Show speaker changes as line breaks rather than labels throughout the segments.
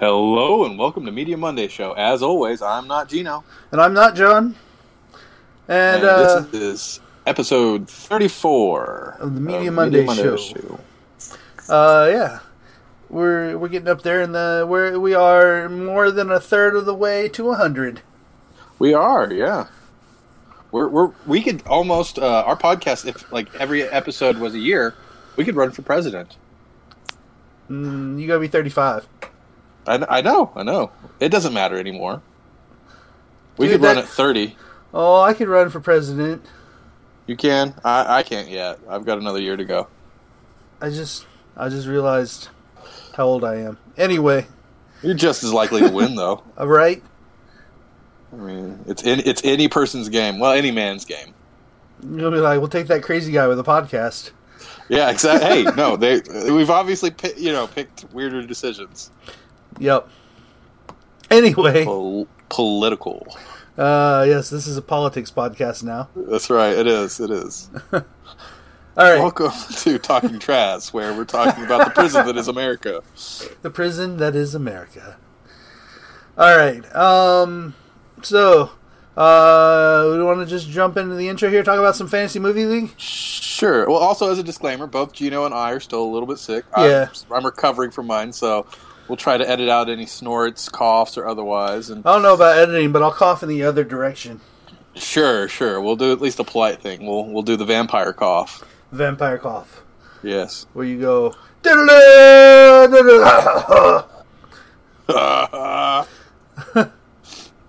Hello and welcome to Media Monday Show. As always, I'm not Gino.
And I'm not John. And,
And
uh,
this is episode 34
Of the Media Monday Show. uh, yeah, we're we're getting up there, and the we're we are more than a third of the way to hundred.
We are, yeah. We're, we're we could almost uh, our podcast if like every episode was a year, we could run for president.
Mm, you gotta be thirty-five.
I, I know, I know. It doesn't matter anymore. We
Dude,
could run at 30.
Oh, I could run for president.
You can. I, I can't yet. I've got another year to go.
I just I just realized how old I am. Anyway,
You're just as likely to win, though.
right?
I mean, it's in, it's any person's game. Well, any man's game.
You'll be like, we'll take that crazy guy with a podcast.
Yeah, exactly. hey, no, they we've obviously pi- you know picked weirder decisions.
Yep. Anyway,
Pol- political.
uh, yes, this is a politics podcast now.
That's right. It is. It is.
All right,
Welcome to Talking Trash, where we're talking about the prison that is America.
the prison that is America. All right. Um. So, uh, we want to just jump into the intro here, talk about some fantasy movie league.
Sure. Well, also as a disclaimer, both Gino and I are still a little bit sick.
Yeah.
I'm, I'm recovering from mine, so we'll try to edit out any snorts, coughs, or otherwise. And
I don't know about editing, but I'll cough in the other direction.
sure, sure, we'll do at least a polite thing. We'll we'll do the vampire cough.
Vampire cough,
Yes.
where you go.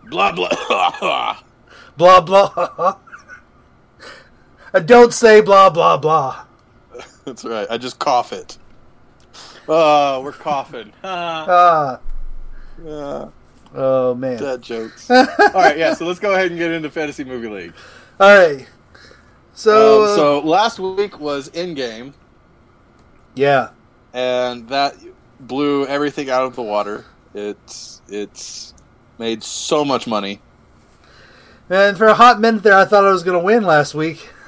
blah blah.
blah blah. Uh, Don't say blah blah blah.
That's right. I just cough it. Oh, we're coughing.
Ah.
Ah,
Oh man.
dad jokes. All right, yeah. So let's go ahead and get into fantasy movie league.
All right. So,
Um, so last week was Endgame,
yeah.
and that blew everything out of the water. It's it's made so much money.
And for a hot minute there, I thought I was going to win last week.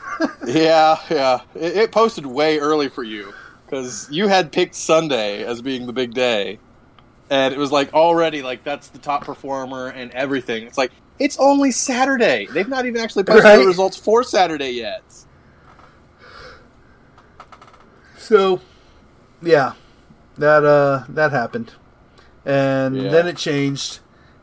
Yeah, yeah. It, it posted way early for you because you had picked Sunday as being the big day, and it was like already like that's the top performer and everything. It's like it's only Saturday. They've not even actually posted
Right.
the results for Saturday yet.
So, yeah, that uh, that happened, and
Yeah.
then it changed,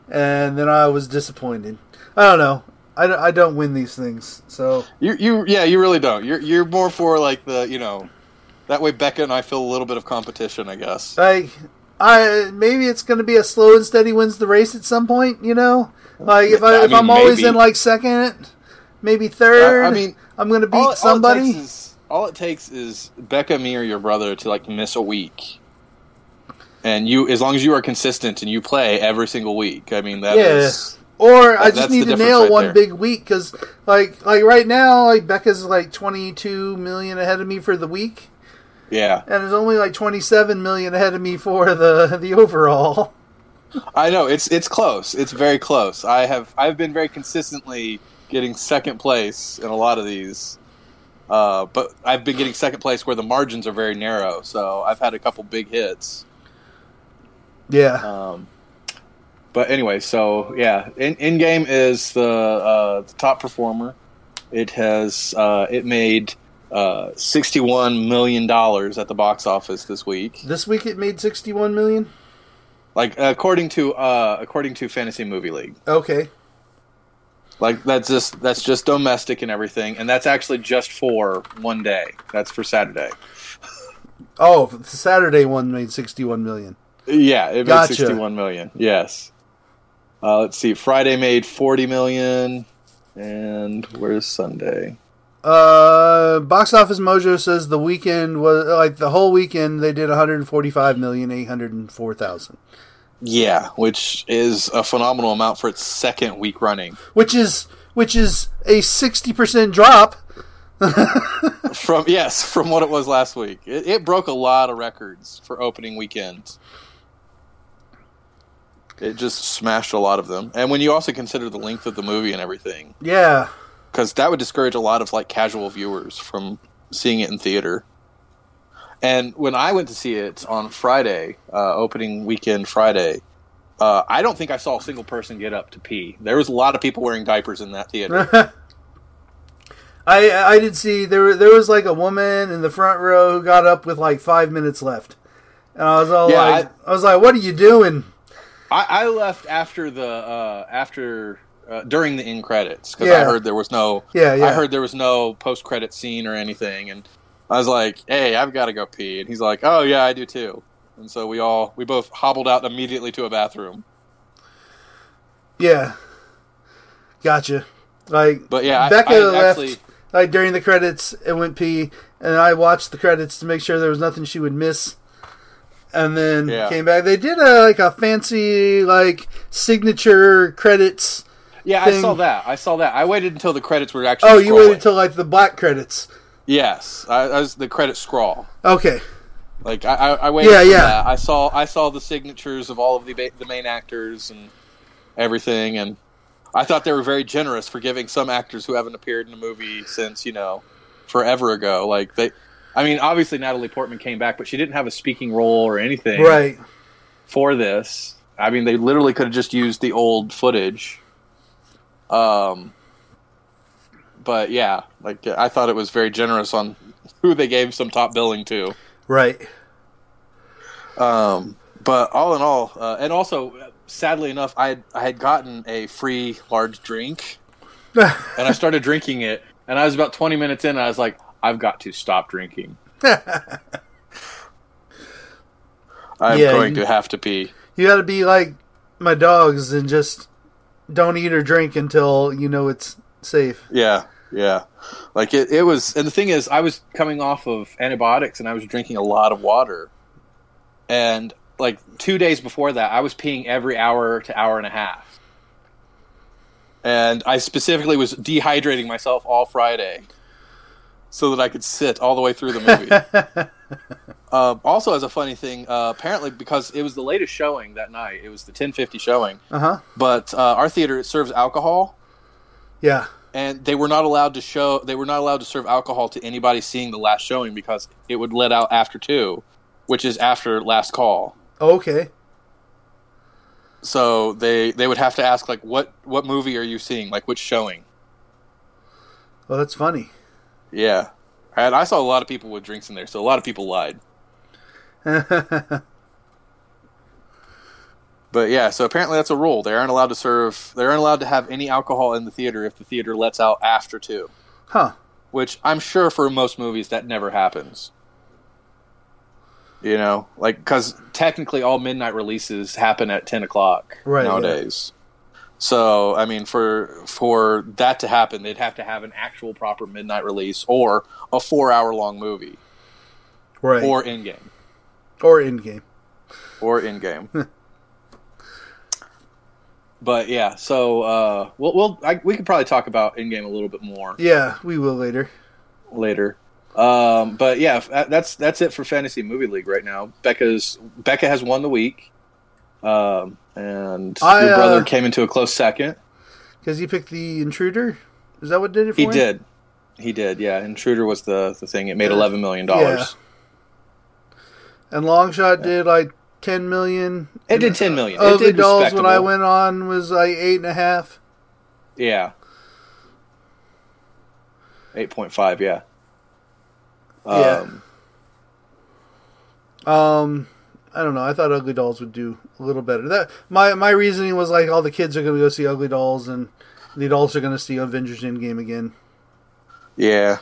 and then I was disappointed. I don't know. I, don't- I don't win these things, so
You you yeah you really don't. You're you're more for like the you know that way Becca and I feel a little bit of competition. I guess.
like I maybe it's going to be a slow and steady wins the race at some point. You know, like if I,
I
if
mean,
I'm always
maybe.
in like second, maybe third.
I- I mean,
I'm going to beat
all, all
somebody.
it takes all it takes is Becca, me, or your brother to like miss a week, and you as long as you are consistent and you play every single week. I mean that is
Yeah. Or I just need to nail
right
one
there.
big week because, like, like right now, like Becca's like twenty two million ahead of me for the week,
yeah.
and there's only like twenty seven million ahead of me for the the overall.
I know it's it's close. It's very close. I have I've been very consistently getting second place in a lot of these. Uh, but I've been getting second place where the margins are very narrow, so I've had a couple big hits.
Yeah,
Um, but anyway, so yeah, in, Endgame is the, uh, the top performer. It has uh, it made uh, sixty one million dollars at the box office this week.
this week it made sixty one million.
Like according to uh, according to Fantasy Movie League.
Okay,
Like that's just that's just domestic and everything, and that's actually just for one day. That's for Saturday.
oh, the Saturday one made sixty one million.
Yeah, it made
Gotcha.
sixty one million. Yes. Uh, let's see. Friday made forty million, and where's Sunday?
Uh, box office mojo says the weekend was like the whole weekend they did one hundred forty five million eight hundred four thousand,
Yeah, which is a phenomenal amount for its second week running.
which is which is a sixty percent drop.
From yes, from what it was last week, it, it broke a lot of records for opening weekends. It just smashed a lot of them, and when you also consider the length of the movie and everything,
Yeah,
because that would discourage a lot of like casual viewers from seeing it in theater. And when I went to see it on Friday, uh, opening weekend Friday, Uh, I don't think I saw a single person get up to pee. There was a lot of people wearing diapers in that theater.
I I did see there there was like a woman in the front row who got up with like five minutes left, and I was all
Yeah,
like, I, was like, "What are you doing?"
I, I left after the uh, after uh, during the end credits because
Yeah.
I heard there was no
Yeah, yeah.
I heard there was no post credit scene or anything, and I was like, "Hey, I've got to go pee," and he's like, "Oh yeah, I do too." And so we all we both hobbled out immediately to a bathroom.
Yeah, gotcha. Like,
But yeah, I-
Becca
I
left
actually-
like during the credits and went pee, and I watched the credits to make sure there was nothing she would miss, and then
Yeah.
came back. They did a like a fancy like signature credits.
Yeah, I saw that. I saw that. I waited until the credits were actually.
Oh, you waited till like the black credits.
Yes, I, I was the credit scroll.
Okay,
Like I, I, I waited
Yeah, yeah.
that. I saw I saw the signatures of all of the ba- the main actors and everything, and I thought they were very generous for giving some actors who haven't appeared in a movie since you know forever ago. Like they, I mean, obviously Natalie Portman came back, but she didn't have a speaking role or anything
right.
for this. I mean, they literally could have just used the old footage. Um, but yeah, like I thought it was very generous on who they gave some top billing to.
Right.
Um, but all in all, uh, and also, sadly enough, I had, I had gotten a free large drink, and I started drinking it, and I was about twenty minutes in, and I was like, I've got to stop drinking. I'm
Yeah,
going
you-
to have to pee.
You got to be like my dogs and just don't eat or drink until you know it's safe.
Yeah, yeah. Like it, it was, and the thing is, I was coming off of antibiotics, and I was drinking a lot of water, and like two days before that, I was peeing every hour to hour and a half, and I specifically was dehydrating myself all Friday, so that I could sit all the way through the movie. Um, also, as a funny thing, uh, apparently because it was the latest showing that night, it was the 1050 showing,
Uh huh.
but uh, our theater serves alcohol
Yeah.
and they were not allowed to show they were not allowed to serve alcohol to anybody seeing the last showing because it would let out after two which is after last call
Oh, okay.
so they they would have to ask like what what movie are you seeing like which showing
Well, that's funny.
yeah and i saw a lot of people with drinks in there so a lot of people lied but yeah so apparently that's a rule they aren't allowed to serve they aren't allowed to have any alcohol in the theater if the theater lets out after two
huh.
which I'm sure for most movies that never happens. You know, like because technically all midnight releases happen at ten o'clock
Right, yeah.
nowadays. So I mean, for for that to happen, they'd have to have an actual proper midnight release or a four hour long movie
Right.
or Endgame
or Endgame.
or Endgame. but yeah, so uh, we'll, we'll I, we could probably talk about Endgame a little bit more.
Yeah, we will later.
later. Um, but yeah, that's that's it for fantasy movie league right now. Becca's Becca has won the week, um, and
I,
your brother
uh,
came into a close second.
Because he picked the intruder. Is that what did it for
He
him?
did, he did. Yeah, Intruder was the the thing. It made eleven million dollars.
And Longshot did like ten million.
It did 10 million. It
Ugly
did
Dolls when. I went on was like eight and a half.
Yeah, eight point five. Yeah.
Yeah.
Um,
Um, I don't know. I thought Ugly Dolls would do a little better. That my my reasoning was like all the kids are going to go see Ugly Dolls, and the adults are going to see Avengers Endgame again.
yeah.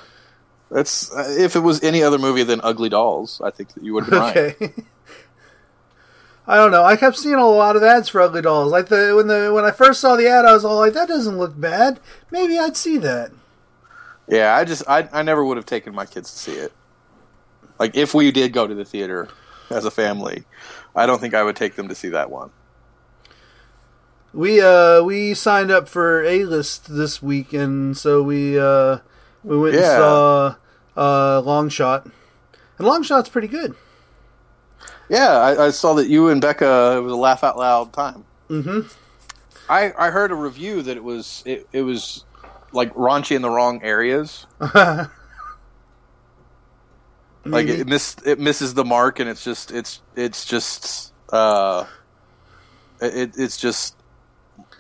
That's uh, if it was any other movie than Ugly Dolls, I think that you would have been right.
Okay. I don't know. I kept seeing a lot of ads for Ugly Dolls. Like the when the when I first saw the ad, I was all like, "That doesn't look bad. Maybe I'd see that."
Yeah, I just I I never would have taken my kids to see it. Like if we did go to the theater as a family, I don't think I would take them to see that one.
We uh we signed up for A list this week, and so we uh we went and saw uh Long Shot, and Long Shot's pretty good.
Yeah, I, I saw that you and Becca it was a laugh out loud time.
Mm-hmm.
I I heard a review that it was it, it was like raunchy in the wrong areas. Like it miss it misses the mark, and it's just it's it's just uh It, it, it's just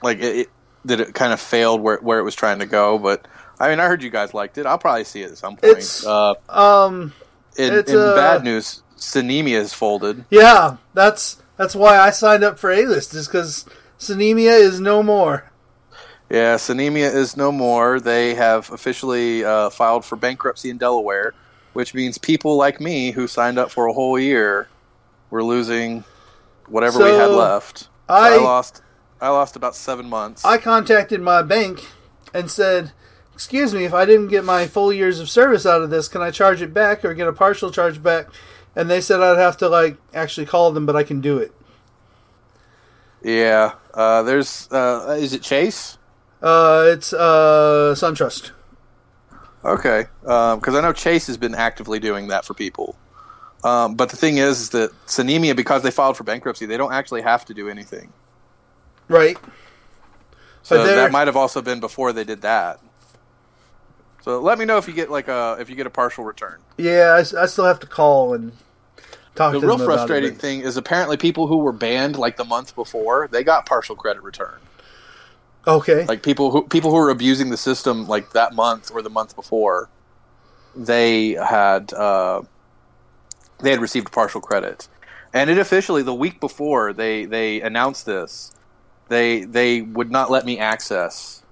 like it, it that it kind of failed where where it was trying to go. But I mean, I heard you guys liked it. I'll probably see it at some point.
It's-
uh,
Um,
in
it's,
in
uh,
bad news, Sinemia is folded.
yeah, that's that's why I signed up for A List is because Sinemia is no more.
Yeah, Sinemia is no more. They have officially uh, filed for bankruptcy in Delaware, which means people like me who signed up for a whole year were losing whatever we had left. So
I-
I lost. I lost about seven months.
I contacted my bank and said, "Excuse me, if I didn't get my full years of service out of this, can I charge it back or get a partial charge back?" And they said I'd have to like actually call them, but I can do it.
yeah. Uh, there's. Uh, is it Chase?
Uh, it's uh SunTrust.
Okay, because I know Chase has been actively doing that for people. Um, but the thing is, is that Sinemia, because they filed for bankruptcy, they don't actually have to do anything.
Right.
So that might have also been before they did that. So let me know if you get like a if you get a partial return.
Yeah, I still have to call and talk
The
to
real
them about
frustrating
it.
thing is apparently people who were banned like the month before they got partial credit return.
Okay.
Like people who people who were abusing the system like that month or the month before, they had uh, they had received partial credit, and it officially the week before they they announced this, they they would not let me access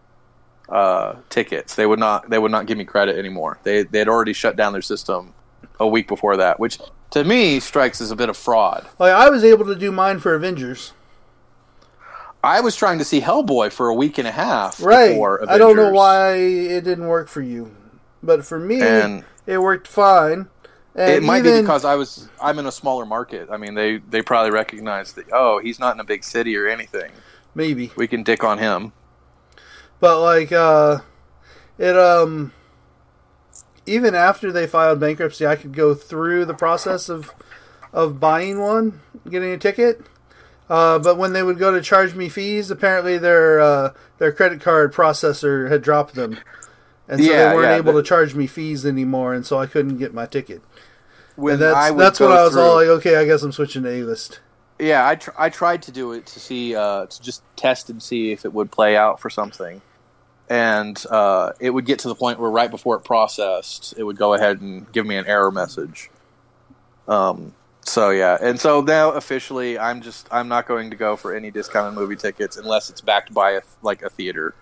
uh, tickets. They would not they would not give me credit anymore. They they had already shut down their system a week before that, which to me strikes as a bit of fraud.
like I was able to do mine for Avengers.
I was trying to see Hellboy for a week and a half
Right. I don't know why it didn't work for you, but for me,
And-
it worked fine. And
it might be because I was I'm in a smaller market. I mean, they they probably recognize that. Oh, he's not in a big city or anything.
maybe,
We can dick on him.
But like uh, it um, even after they filed bankruptcy, I could go through the process of of buying one, getting a ticket. Uh, but when they would go to charge me fees, apparently their uh, their credit card processor had dropped them, and so
Yeah,
they weren't
yeah,
able
the-
to charge me fees anymore, and so I couldn't get my ticket.
When
and that's
I
that's when I was
through-
all like, okay, I guess I'm switching to A list.
Yeah, I tr- I tried to do it to see uh, to just test and see if it would play out for something, and uh, it would get to the point where right before it processed, it would go ahead and give me an error message. Um. So yeah, and so now officially, I'm just I'm not going to go for any discounted movie tickets unless it's backed by a like a theater.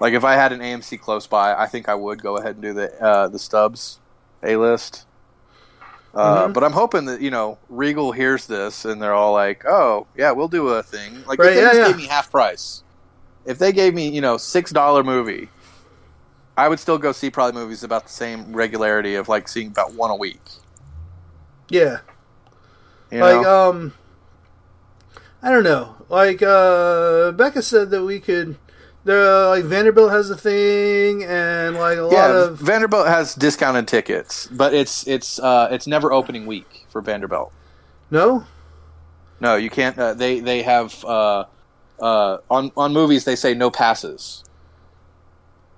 Like if I had an AMC close by, I think I would go ahead and do the uh, the Stubs A list. Uh,
Mhm.
But I'm hoping that you know Regal hears this and they're all like, "Oh yeah, we'll do a thing." Like
Right,
if they
yeah,
just
yeah.
gave me half price, if they gave me you know six dollar movie, I would still go see probably movies about the same regularity of like seeing about one a week.
Yeah,
You
like
know?
um, I don't know. Like uh, Becca said that we could. The like Vanderbilt has a thing, and like a lot of
Vanderbilt has discounted tickets, but it's it's uh, it's never opening week for Vanderbilt.
no.
No, you can't. Uh, they they have uh, uh, on on movies they say no passes,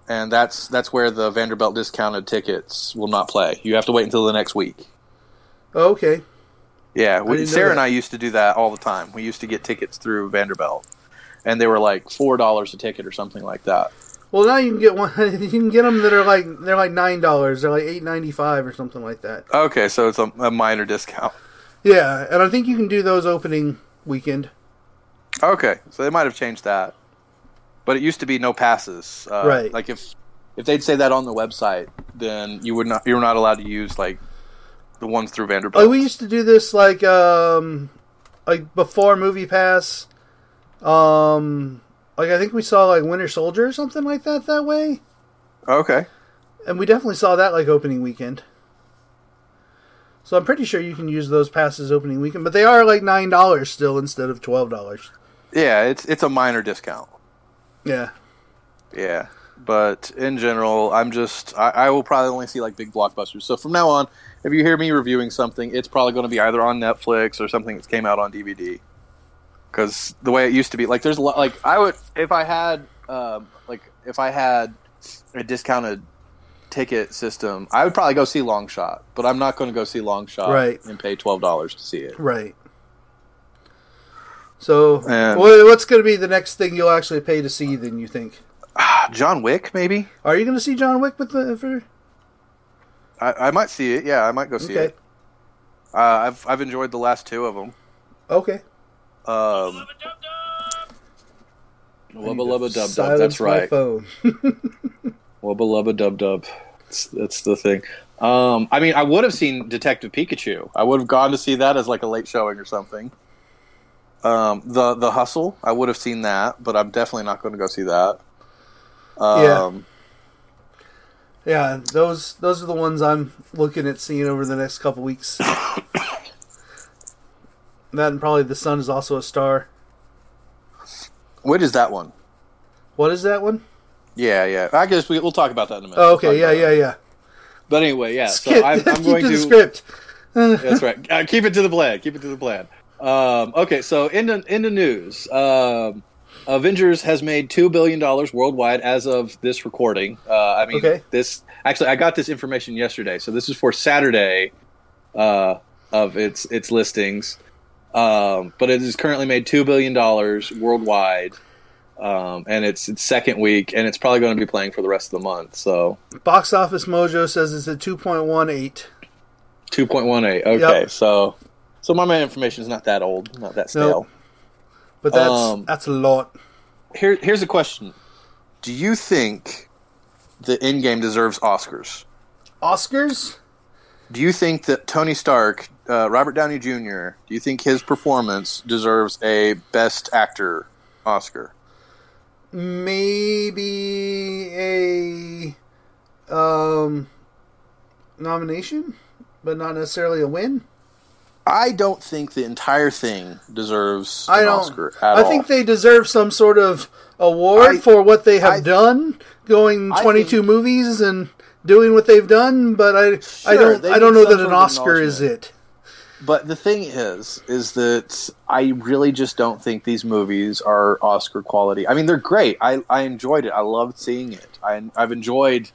and that's that's where the Vanderbilt discounted tickets will not play. You have to wait until the next week.
Oh, okay.
Yeah, we, Sarah and. I used to do that all the time. We used to get tickets through Vanderbilt, and they were like four dollars a ticket or something like that.
Well, now you can get one. You can get them that are like they're like nine dollars. They're like eight ninety five or something like that.
Okay, so it's a, a minor discount.
Yeah, and I think you can do those opening weekend.
Okay, so they might have changed that, but it used to be no passes. Uh,
Right.
Like if if they'd say that on the website, then you would not you're not allowed to use like the ones through Vanderbilt.
Like we used to do this like um like before Movie Pass. Um like I think we saw like Winter Soldier or something like that that way.
okay.
And we definitely saw that like opening weekend. So I'm pretty sure you can use those passes opening weekend, but they are like nine dollars still instead of twelve dollars.
Yeah, it's it's a minor discount.
Yeah.
Yeah, but in general, I'm just I, I will probably only see like big blockbusters. So from now on, if you hear me reviewing something, it's probably going to be either on Netflix or something that came out on DVD. Because the way it used to be, like there's a lot. Like I would if I had um, like if I had a discounted ticket system, I would probably go see Long Shot. But I'm not going to go see Long Shot
Right.
and pay twelve dollars to see it.
Right. So,
And-
what's going to be the next thing you'll actually pay to see? Then you think?
John Wick, maybe.
Are you going to see John Wick with the? For,
I, I might see it. Yeah, I might go see
okay,
it. Uh, I've I've enjoyed the last two of them.
okay.
Um, Wubba lubba dub dub. That's right.
phone.
Wubba lubba dub dub. That's, that's the thing. Um, I mean, I would have seen Detective Pikachu. I would have gone to see that as like a late showing or something. Um, the the Hustle. I would have seen that, but I'm definitely not going to go see that. Um,
yeah, those those are the ones I'm looking at seeing over the next couple weeks. that and probably the sun is also a star.
What is that one?
What is that one?
Yeah, yeah. I guess we, we'll talk about that in a minute.
Oh,
We'll
okay, yeah, yeah,
that.
yeah.
But anyway, yeah. So
Skip,
I'm, I'm
keep
going
to script.
That's right. Uh, keep it to the plan. Keep it to the plan. Um, okay, so in the, in the news, um, Avengers has made two billion dollars worldwide as of this recording. Uh, I mean,
Okay.
this actually I got this information yesterday, so this is for Saturday uh, of its its listings. Um, but it has currently made two billion dollars worldwide, um, and it's its second week, and it's probably going to be playing for the rest of the month. So
Box Office Mojo says it's at two point one eight.
two point one eight. Okay,
Yep.
so so my information is not that old, not that stale.
Nope. But that's
Um,
that's a lot.
Here, here's a question: Do you think the Endgame deserves Oscars?
Oscars?
Do you think that Tony Stark, uh, Robert Downey Jr., do you think his performance deserves a Best Actor Oscar?
Maybe a um nomination, but not necessarily a win.
I don't think the entire thing deserves
I
an
don't.
Oscar at
I
all.
think they deserve some sort of award
I-
for what they have
I-
done, going
I
22
think-
movies and doing what they've done. But I, I don't, I don't know that an Oscar is it.
But the thing is, is that I really just don't think these movies are Oscar quality. I mean, they're great. I, I enjoyed it. I loved seeing it. I, I've enjoyed,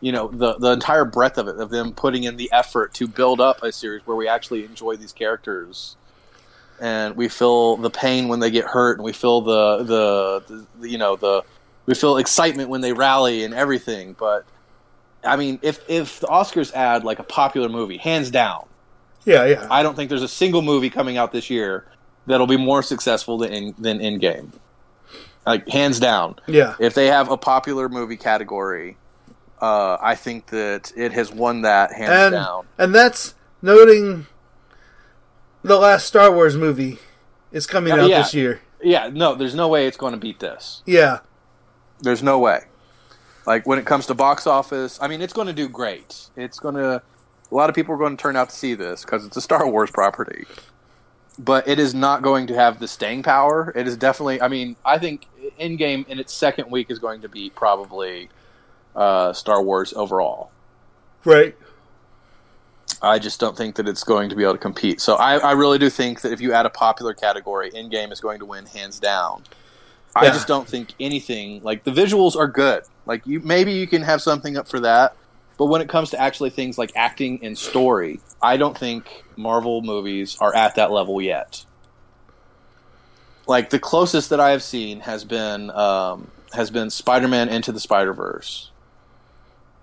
you know, the the entire breadth of it, of them putting in the effort to build up a series where we actually enjoy these characters, and we feel the pain when they get hurt, and we feel the the, the you know the we feel excitement when they rally and everything. But I mean, if if the Oscars add like a popular movie, hands down.
Yeah, yeah.
I don't think there's a single movie coming out this year that'll be more successful than in, than Endgame. Like hands down.
yeah.
If they have a popular movie category, uh, I think that it has won that hands
And
down.
and that's noting the last Star Wars movie is coming out
yeah.
this year.
Yeah, no, there's no way it's going to beat this.
Yeah,
There's no way. Like when it comes to box office, I mean, it's going to do great. It's going to. A lot of people are going to turn out to see this because it's a Star Wars property. But it is not going to have the staying power. It is definitely. I mean, I think Endgame in its second week is going to be probably uh, Star Wars overall.
right.
I just don't think that it's going to be able to compete. So I, I really do think that if you add a popular category, Endgame is going to win hands down. I just don't think anything like the visuals are good. Like you, maybe you can have something up for that, but when it comes to actually things like acting and story, I don't think Marvel movies are at that level yet. Like the closest that I have seen has been um, has been Spider-Man Into the Spider-Verse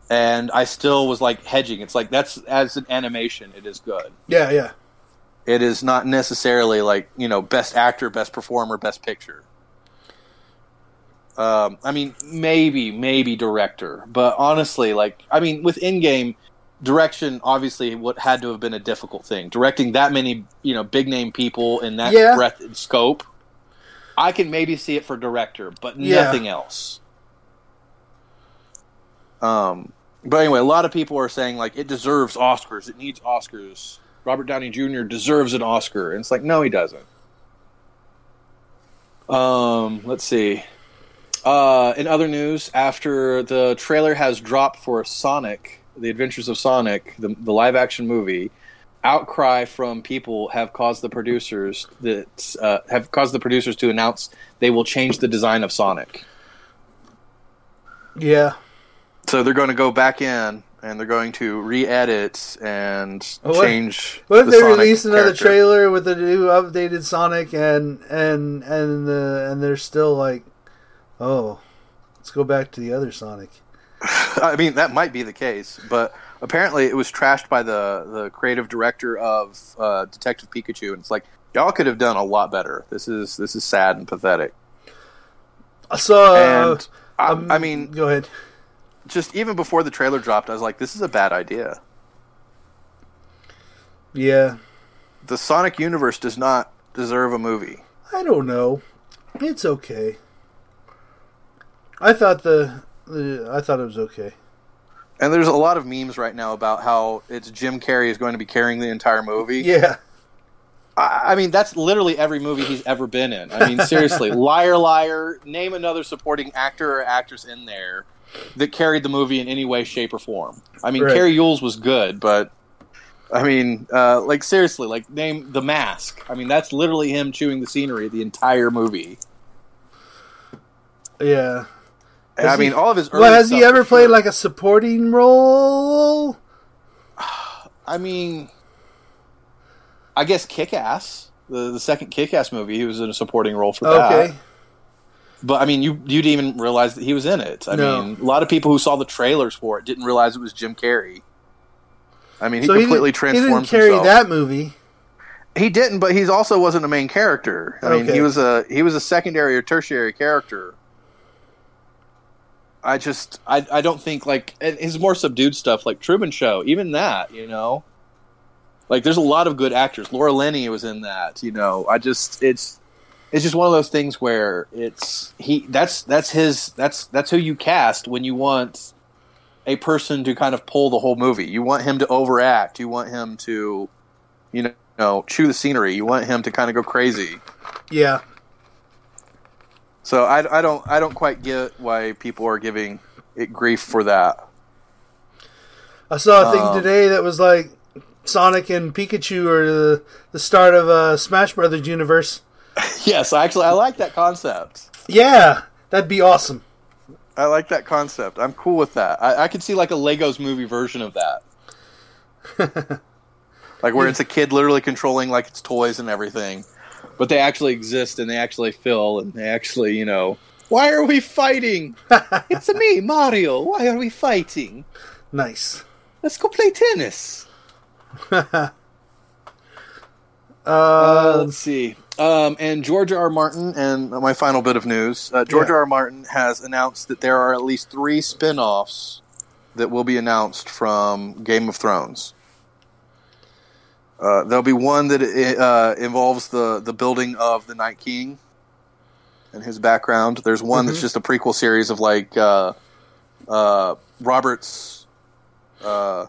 and I still was like hedging. It's like that's as an animation, it is good.
Yeah, yeah.
It is not necessarily like you know best actor, best performer, best picture. Um, I mean, maybe maybe director, but honestly, like I mean, with Endgame direction, obviously, what had to have been a difficult thing. Directing that many you know big name people in that
Yeah.
breadth and scope, I can maybe see it for director, but
Yeah.
nothing else. Um, but anyway, a lot of people are saying like it deserves Oscars. It needs Oscars. Robert Downey Jr. deserves an Oscar, and it's like no, he doesn't. Um, let's see. Uh, in other news, after the trailer has dropped for Sonic, The Adventures of Sonic, the, the live-action movie, outcry from people have caused the producers that uh, have caused the producers to announce they will change the design of Sonic.
Yeah.
So they're going to go back in and they're going to re-edit and
What-
change.
What if
the
they
Sonic
release another
character.
trailer with a new updated Sonic and and and the and they're still like, oh, let's go back to the other Sonic.
I mean, that might be the case, but apparently it was trashed by the the creative director of uh, Detective Pikachu, and it's like y'all could have done a lot better. This is this is sad and pathetic.
I saw.
And I,
um,
I mean,
go ahead.
just even before the trailer dropped, I was like, this is a bad idea.
Yeah,
The Sonic universe does not deserve a movie.
I don't know. It's okay. I thought the, the I thought it was okay.
And there's a lot of memes right now about how it's Jim Carrey is going to be carrying the entire movie.
Yeah,
I, I mean, that's literally every movie he's ever been in. I mean, seriously, liar, liar. Name another supporting actor or actress in there that carried the movie in any way, shape, or form. I mean,
Right.
Cary Elwes was good, but I mean, uh, like seriously, like name The Mask. I mean, that's literally him chewing the scenery the entire movie.
yeah. Has
I mean,
he-
all of his.
Well, has he ever played
sure.
like a supporting role?
I mean, I guess Kick Ass, the the second Kick Ass movie, he was in a supporting role for that.
Okay.
But I mean, you you didn't even realize that he was in it. I
No.
mean, a lot of people who saw the trailers for it didn't realize it was Jim Carrey. I mean, he
so
completely
he didn't, he didn't carry
himself.
that movie.
He didn't, but he also wasn't a main character. I mean, he was a he was a secondary or tertiary character. I just I I don't think like his more subdued stuff like Truman Show, even that, you know. Like there's a lot of good actors. Laura Linney was in that, you know. I just it's it's just one of those things where it's he that's that's his that's that's who you cast when you want a person to kind of pull the whole movie. You want him to overact. You want him to you know, chew the scenery. You want him to kind of go crazy.
Yeah.
So I, I don't I don't quite get why people are giving it grief for that.
I saw a thing
Um,
today that was like Sonic and Pikachu are the, the start of uh, Smash Brothers universe.
yes, actually I like that concept.
Yeah, that'd be awesome.
I like that concept. I'm cool with that. I, I could see like a Legos movie version of that. like where it's a kid literally controlling like its toys and everything. But they actually exist and they actually fill and they actually, you know, why are we fighting? it's me, Mario. Why are we fighting?
Nice.
Let's go play tennis.
Uh,
Uh, let's see. Um, and George R. R. Martin, and my final bit of news uh, George
Yeah.
R. R. Martin has announced that there are at least three spin offs that will be announced from Game of Thrones. Uh, there'll be one that uh, involves the, the building of the Night King and his background. There's one that's
Mhm.
just a prequel series of like uh, uh, Robert's uh,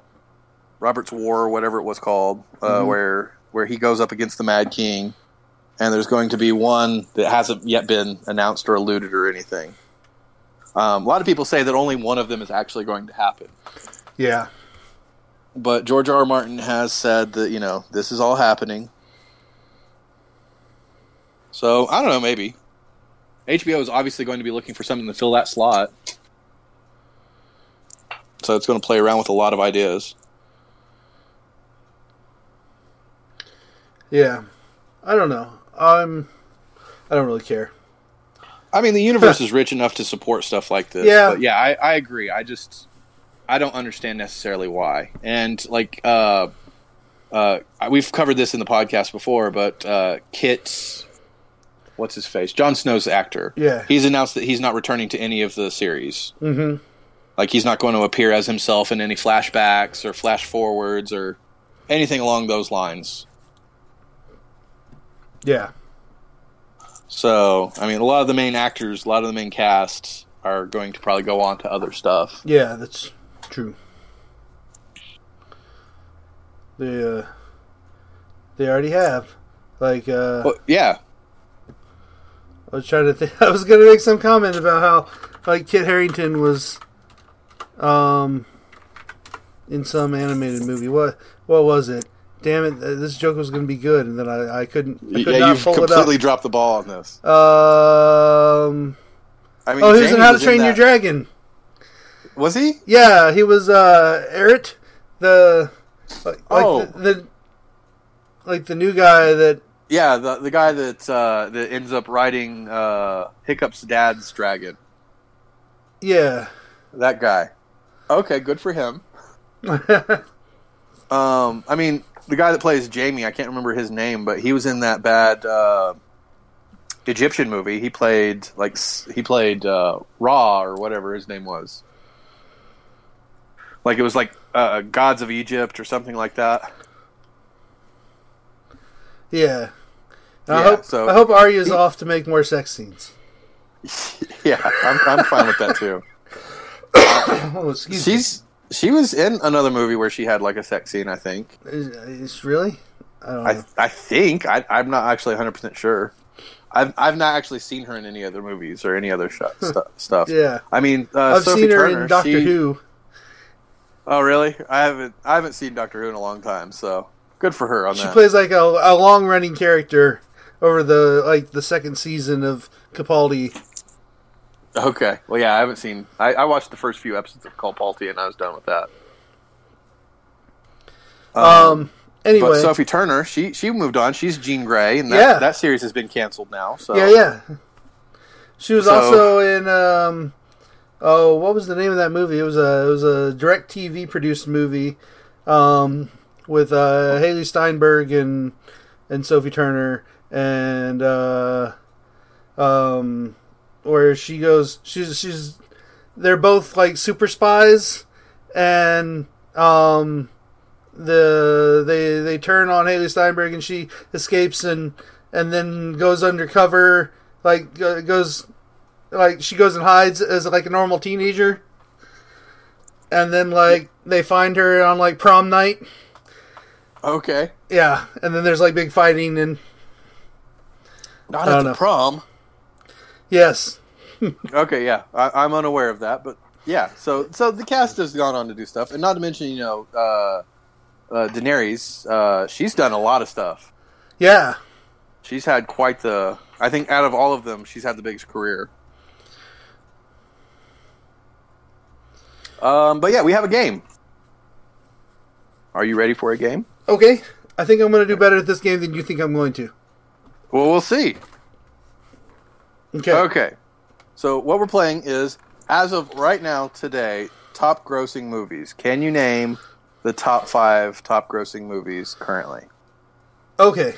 Robert's War or whatever it was called, uh,
Mhm.
where where he goes up against the Mad King. And there's going to be one that hasn't yet been announced or alluded or anything. Um, a lot of people say that only one of them is actually going to happen
yeah.
But George R. R. Martin has said that you know this is all happening. So I don't know, maybe HBO is obviously going to be looking for something to fill that slot. So it's going to play around with a lot of ideas.
Yeah. I don't know. I'm. I don't really care.
I mean, the universe is rich enough to support stuff like this.
Yeah.
but yeah, I, I agree. I just I don't understand necessarily why. And like, uh, uh, we've covered this in the podcast before, but uh, Kit's what's his face? Jon Snow's actor.
Yeah.
he's announced that he's not returning to any of the series.
Mm-hmm.
Like, he's not going to appear as himself in any flashbacks or flash forwards or anything along those lines.
Yeah.
So, I mean, a lot of the main actors, a lot of the main casts are going to probably go on to other stuff.
Yeah, that's true. They uh, they already have. Like uh,
Well, yeah,
I was trying to think. I was gonna make some comment about how like Kit Harington was, um, in some animated movie. What what was it? Damn it! This joke was gonna be good, and then I, I couldn't. I could
yeah, you've completely dropped the ball on this.
Um.
I mean,
Oh, he was in How to Train Your Dragon.
Was he?
Yeah, he was uh Eret, the like,
Oh.
like the, the like the new guy that
Yeah, the the guy that uh, that ends up riding uh, Hiccup's dad's dragon.
yeah.
That guy. Okay, good for him. Um, I mean, the guy that plays Jamie, I can't remember his name, but he was in that bad uh, Egyptian movie. He played like he played uh, Ra or whatever his name was. Like it was like uh, Gods of Egypt or something like that.
yeah. And I hope
so-
I hope Arya's off to make more sex scenes.
yeah, I'm, I'm fine with that too.
Oh, excuse me.
She's she was in another movie where she had like a sex scene. I think.
Is, is really? I don't know.
I I think I, I'm not actually 100 percent sure. I've I've not actually seen her in any other movies or any other sh- stu- stuff.
yeah.
I mean, uh,
I've
Sophie
seen her
Turner,
in Doctor
she-
Who.
Oh, really? I haven't I haven't seen Doctor Who in a long time, so good for her on
She
that.
She plays like a, a long running character over the like the second season of Capaldi.
okay, well, yeah, I haven't seen. I, I watched the first few episodes of Capaldi, and I was done with that.
Um. Anyway.
but Sophie Turner, she she moved on. She's Jean Grey, and that,
Yeah.
that series has been canceled now. So
Yeah, yeah. She was
So-
also in um oh, what was the name of that movie? It was a it was a direct TV produced movie um with uh Hailee Steinfeld and and Sophie Turner and uh um where she goes she's she's they're both like super spies and um the they they turn on Hailee Steinfeld and she escapes and and then goes undercover like go- goes like she goes and hides as like a normal teenager and then like they find her on like prom night
okay,
yeah and then there's like big fighting and
not at the
know.
prom.
yes
Okay, yeah, I, I'm unaware of that, but yeah. So, so the cast has gone on to do stuff, and not to mention, you know, uh, uh, Daenerys. Uh, she's done a lot of stuff.
yeah
She's had quite the. I think out of all of them, she's had the biggest career. Um, but yeah, we have a game. Are you ready for a game?
okay I think I'm gonna do better at this game than you think I'm going to
Well, we'll see.
okay
Okay. So what we're playing is, as of right now, today, top grossing movies. Can you name the top five top grossing movies currently
okay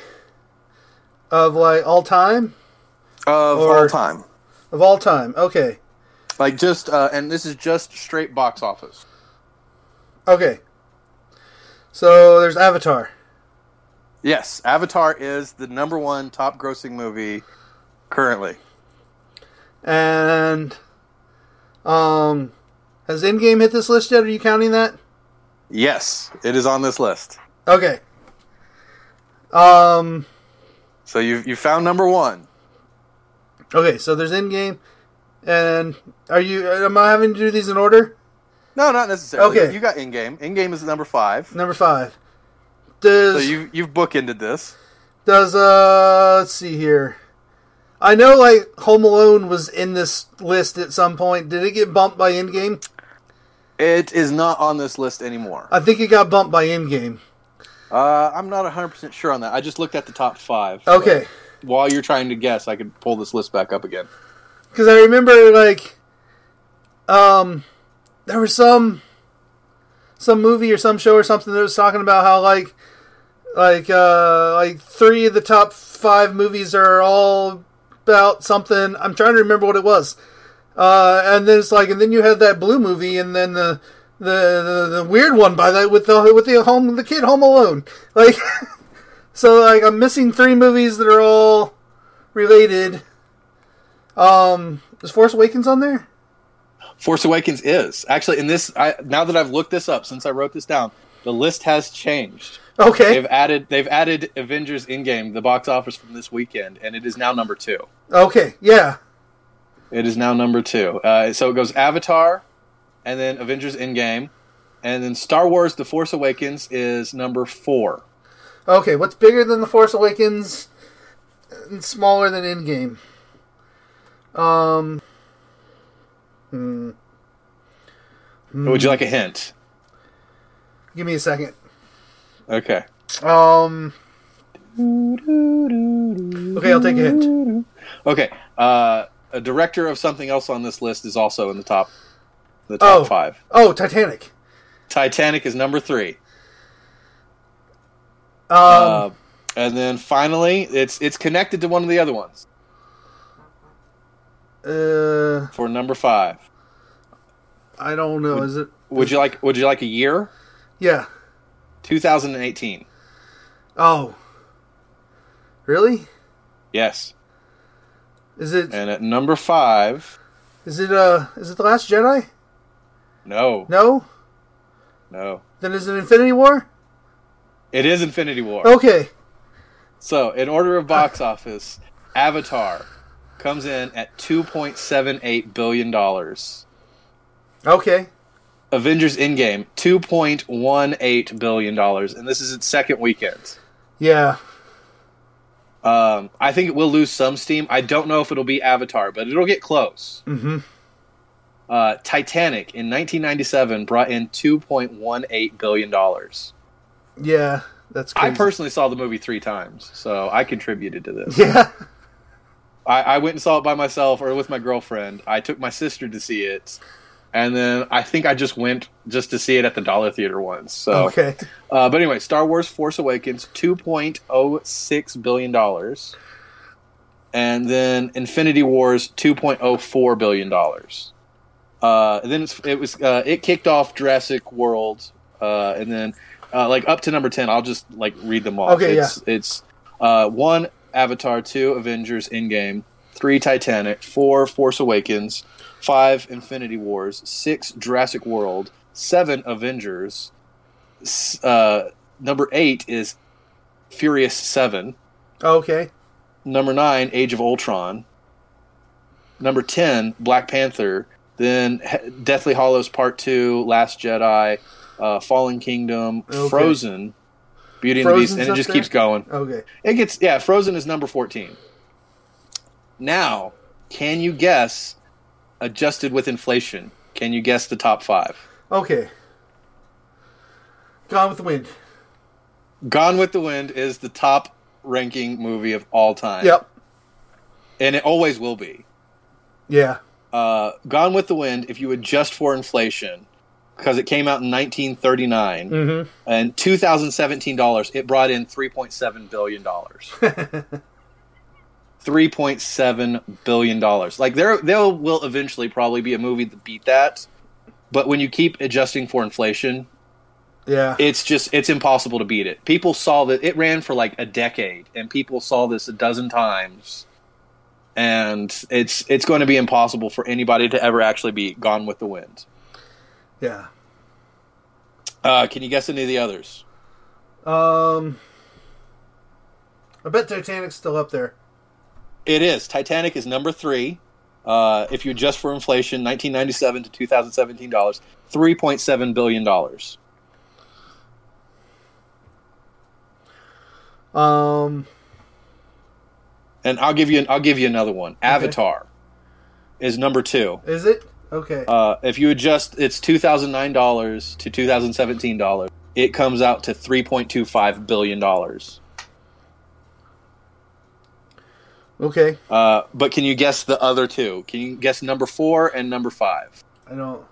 of like all time
of
Or-
all time?
of all time okay
Like just, uh, and this is just straight box office.
okay so there's Avatar
Yes, Avatar is the number one top grossing movie currently.
and um has Endgame hit this list yet? Are you counting that?
Yes, it is on this list.
Okay. Um.
So you you found number one.
Okay. So there's Endgame, and are you? Am I having to do these in order?
No, not necessarily.
Okay.
You got Endgame. In game is number five.
Number five. Does
So you you've bookended this.
does uh? Let's see here. I know like Home Alone was in this list at some point. Did it get bumped by Endgame?
It is not on this list anymore.
I think it got bumped by Endgame.
Uh, I'm not 100% sure on that. I just looked at the top five.
Okay.
While you're trying to guess, I could pull this list back up again.
Because I remember like, um, there was some some movie or some show or something that was talking about how like like uh like three of the top five movies are all about something. I'm trying to remember what it was. Uh, and then it's like, and then you had that blue movie, and then the the the, the weird one by that with the with the home the kid Home Alone. Like, so like I'm missing three movies that are all related. Um, is Force Awakens on there?
Force Awakens is actually in this. I, now that I've looked this up since I wrote this down, the list has changed.
Okay.
They've added they've added Avengers Endgame, the box office from this weekend, and it is now number two.
Okay. Yeah.
It is now number two. Uh, so it goes Avatar, and then Avengers Endgame, and then Star Wars: The Force Awakens is number four.
Okay. What's bigger than the Force Awakens and smaller than Endgame? Um. Hmm.
Would you like a hint?
Give me a second.
Okay.
Um. Okay, I'll take a hint.
Okay. Uh, a director of something else on this list is also in the top, the top
Oh.
five.
Oh, Titanic.
Titanic is number three.
Um.
uh, and then finally, it's it's connected to one of the other ones
uh.
for number five.
I don't know. Is it?
Would you like Would you like a year?
Yeah.
2018.
Oh. Really?
Yes.
Is it?
And at number five,
Is it? Uh. Is it the Last Jedi?
no,
No.
no,
Then is it Infinity War?
it is Infinity War.
Okay.
So, in order of box office, Avatar comes in at 2.78 billion dollars.
Okay.
Avengers Endgame 2.18 billion dollars, and this is its second weekend.
Yeah.
Um, I think it will lose some steam. I don't know if it'll be Avatar, but it'll get close.
Mm-hmm.
Uh, Titanic in 1997 brought in 2.18 billion dollars.
Yeah. That's. Crazy.
I personally saw the movie three times, so I contributed to this.
Yeah.
I, I went and saw it by myself or with my girlfriend. I took my sister to see it, and then I think I just went just to see it at the Dollar Theater once. So,
Okay.
uh, but anyway, Star Wars: Force Awakens, two point oh six billion dollars, and then Infinity Wars, two point oh four billion dollars. Uh, then it's, it was uh, it kicked off Jurassic World, uh, and then uh, like up to number ten. I'll just like read them all.
Okay,
it's, It's uh, one Avatar, two Avengers Endgame, three Titanic, four Force Awakens, five Infinity Wars, six Jurassic World, seven Avengers. Uh, number eight is Furious Seven.
Okay.
Number nine, Age of Ultron. Number ten, Black Panther. Then Deathly Hallows Part Two, Last Jedi, uh, Fallen Kingdom,
Okay.
Frozen, Beauty and the Beast, and it just
there?
keeps going.
Okay.
It gets yeah. Frozen is number fourteen. Now, can you guess, adjusted with inflation? Can you guess the top five?
Okay. Gone with the Wind.
Gone with the Wind is the top ranking movie of all time.
Yep.
and it always will be.
Yeah.
Uh, Gone with the Wind, if you adjust for inflation, because it came out in 1939
Mm-hmm.
and 2017 dollars, it brought in 3.7 billion dollars. 3.7 billion dollars. Like there, there will eventually probably be a movie that beat that, but when you keep adjusting for inflation,
yeah.
it's just it's impossible to beat it. People saw that it ran for like a decade, and people saw this a dozen times, and it's it's going to be impossible for anybody to ever actually beat Gone with the Wind.
Yeah.
Uh, can you guess any of the others?
Um. I bet Titanic's still up there.
It is Titanic is number three. Uh, if you adjust for inflation, 1997 to 2017 dollars, 3.7 billion dollars.
Um.
And I'll give you I'll give you another one. Avatar is number two.
Is it? Okay.
Uh, if you adjust its two thousand nine dollars to two thousand seventeen dollars, it comes out to three point two five billion dollars.
okay.
Uh, but can you guess the other two? Can you guess number four and number five?
I don't.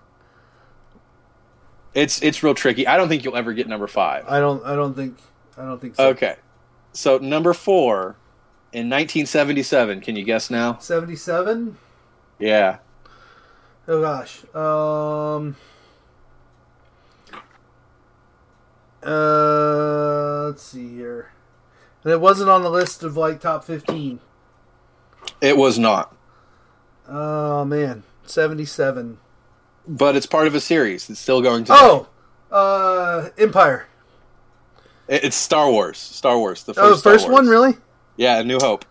It's it's real tricky. I don't think you'll ever get number five.
I don't. I don't think. I don't think so.
Okay, so number four in nineteen seventy seven. Can you guess now?
Seventy-seven.
Yeah,
Oh gosh. Um. Uh, let's see here. And it wasn't on the list of like top fifteen.
it was not,
Oh man, seventy-seven.
but it's part of a series. It's still going to.
Oh, uh, Empire.
It- it's Star Wars. Star Wars. The first,
Oh, the first one, really?
Yeah, New Hope.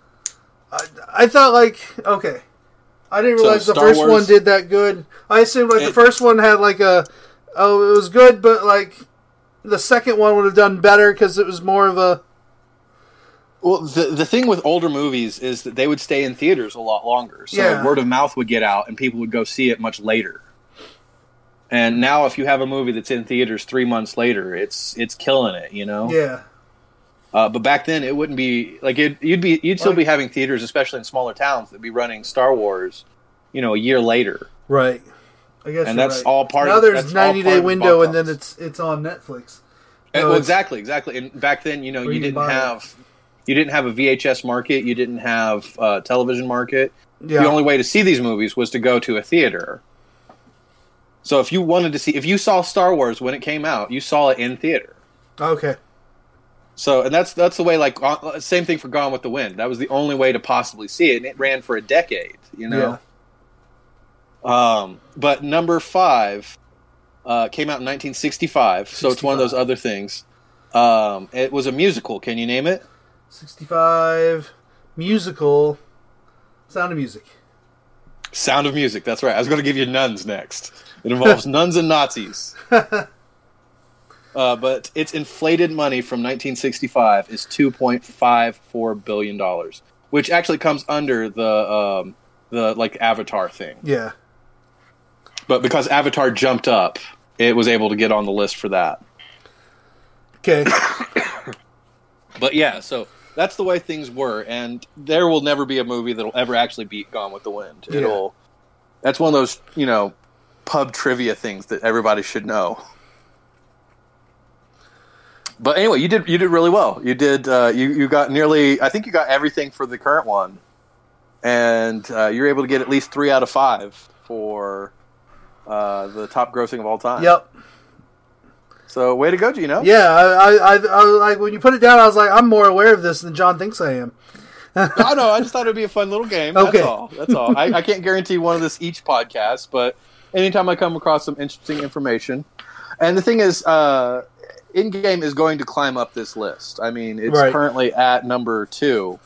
I, I thought like okay. I didn't
So,
realize the first
Wars-
one did that good. I assumed like the first one had like a oh it was good, but like the second one would have done better because it was more of a
Well, the the thing with older movies is that they would stay in theaters a lot longer, so
Yeah.
word of mouth would get out, and people would go see it much later. And now, if you have a movie that's in theaters three months later, it's it's killing it, you know.
Yeah.
Uh, but back then, it wouldn't be like it, you'd be you'd still be having theaters, especially in smaller towns, that'd be running Star Wars, you know, a year later.
Right. I guess.
And that's
right.
all part
Now
of-
there's
that's all
ninety
part
day
of the
window, and then it's it's on Netflix.
Uh,
No,
well, exactly, exactly. And back then, you know, you
you
didn't
buy it.
have you didn't have a VHS market, you didn't have a television market.
Yeah.
The only way to see these movies was to go to a theater. So if you wanted to see, if you saw Star Wars when it came out, you saw it in theater.
okay.
So, and that's that's the way. Like, uh, same thing for Gone with the Wind. That was the only way to possibly see it, and it ran for a decade. You know. Um, but number five uh, came out in 1965, so it's one of those other things. Um, it was a musical. Can you name it?
Sixty-five musical. Sound of Music.
Sound of Music. That's right. I was going to give you nuns next. It involves nuns and Nazis. Uh, but its inflated money from 1965 is 2.54 billion dollars, which actually comes under the um, the like Avatar thing.
Yeah.
But because Avatar jumped up, it was able to get on the list for that.
Okay.
But yeah, so that's the way things were, and there will never be a movie that'll ever actually beat Gone with the Wind.
Yeah.
It'll. That's one of those you know pub trivia things that everybody should know. But anyway, you did you did really well. You did uh, you you got nearly I think you got everything for the current one, and uh, you're able to get at least three out of five for uh, the top grossing of all time.
yep.
So way to go, Gino.
Yeah. I, I, I, I like when you put it down, I was like, I'm more aware of this than John thinks I am.
no, no, I just thought it'd be a fun little game.
Okay.
That's all. That's all. I, I can't guarantee one of this each podcast, but anytime I come across some interesting information, and the thing is, uh, Endgame is going to climb up this list. I mean, it's
Right.
currently at number two,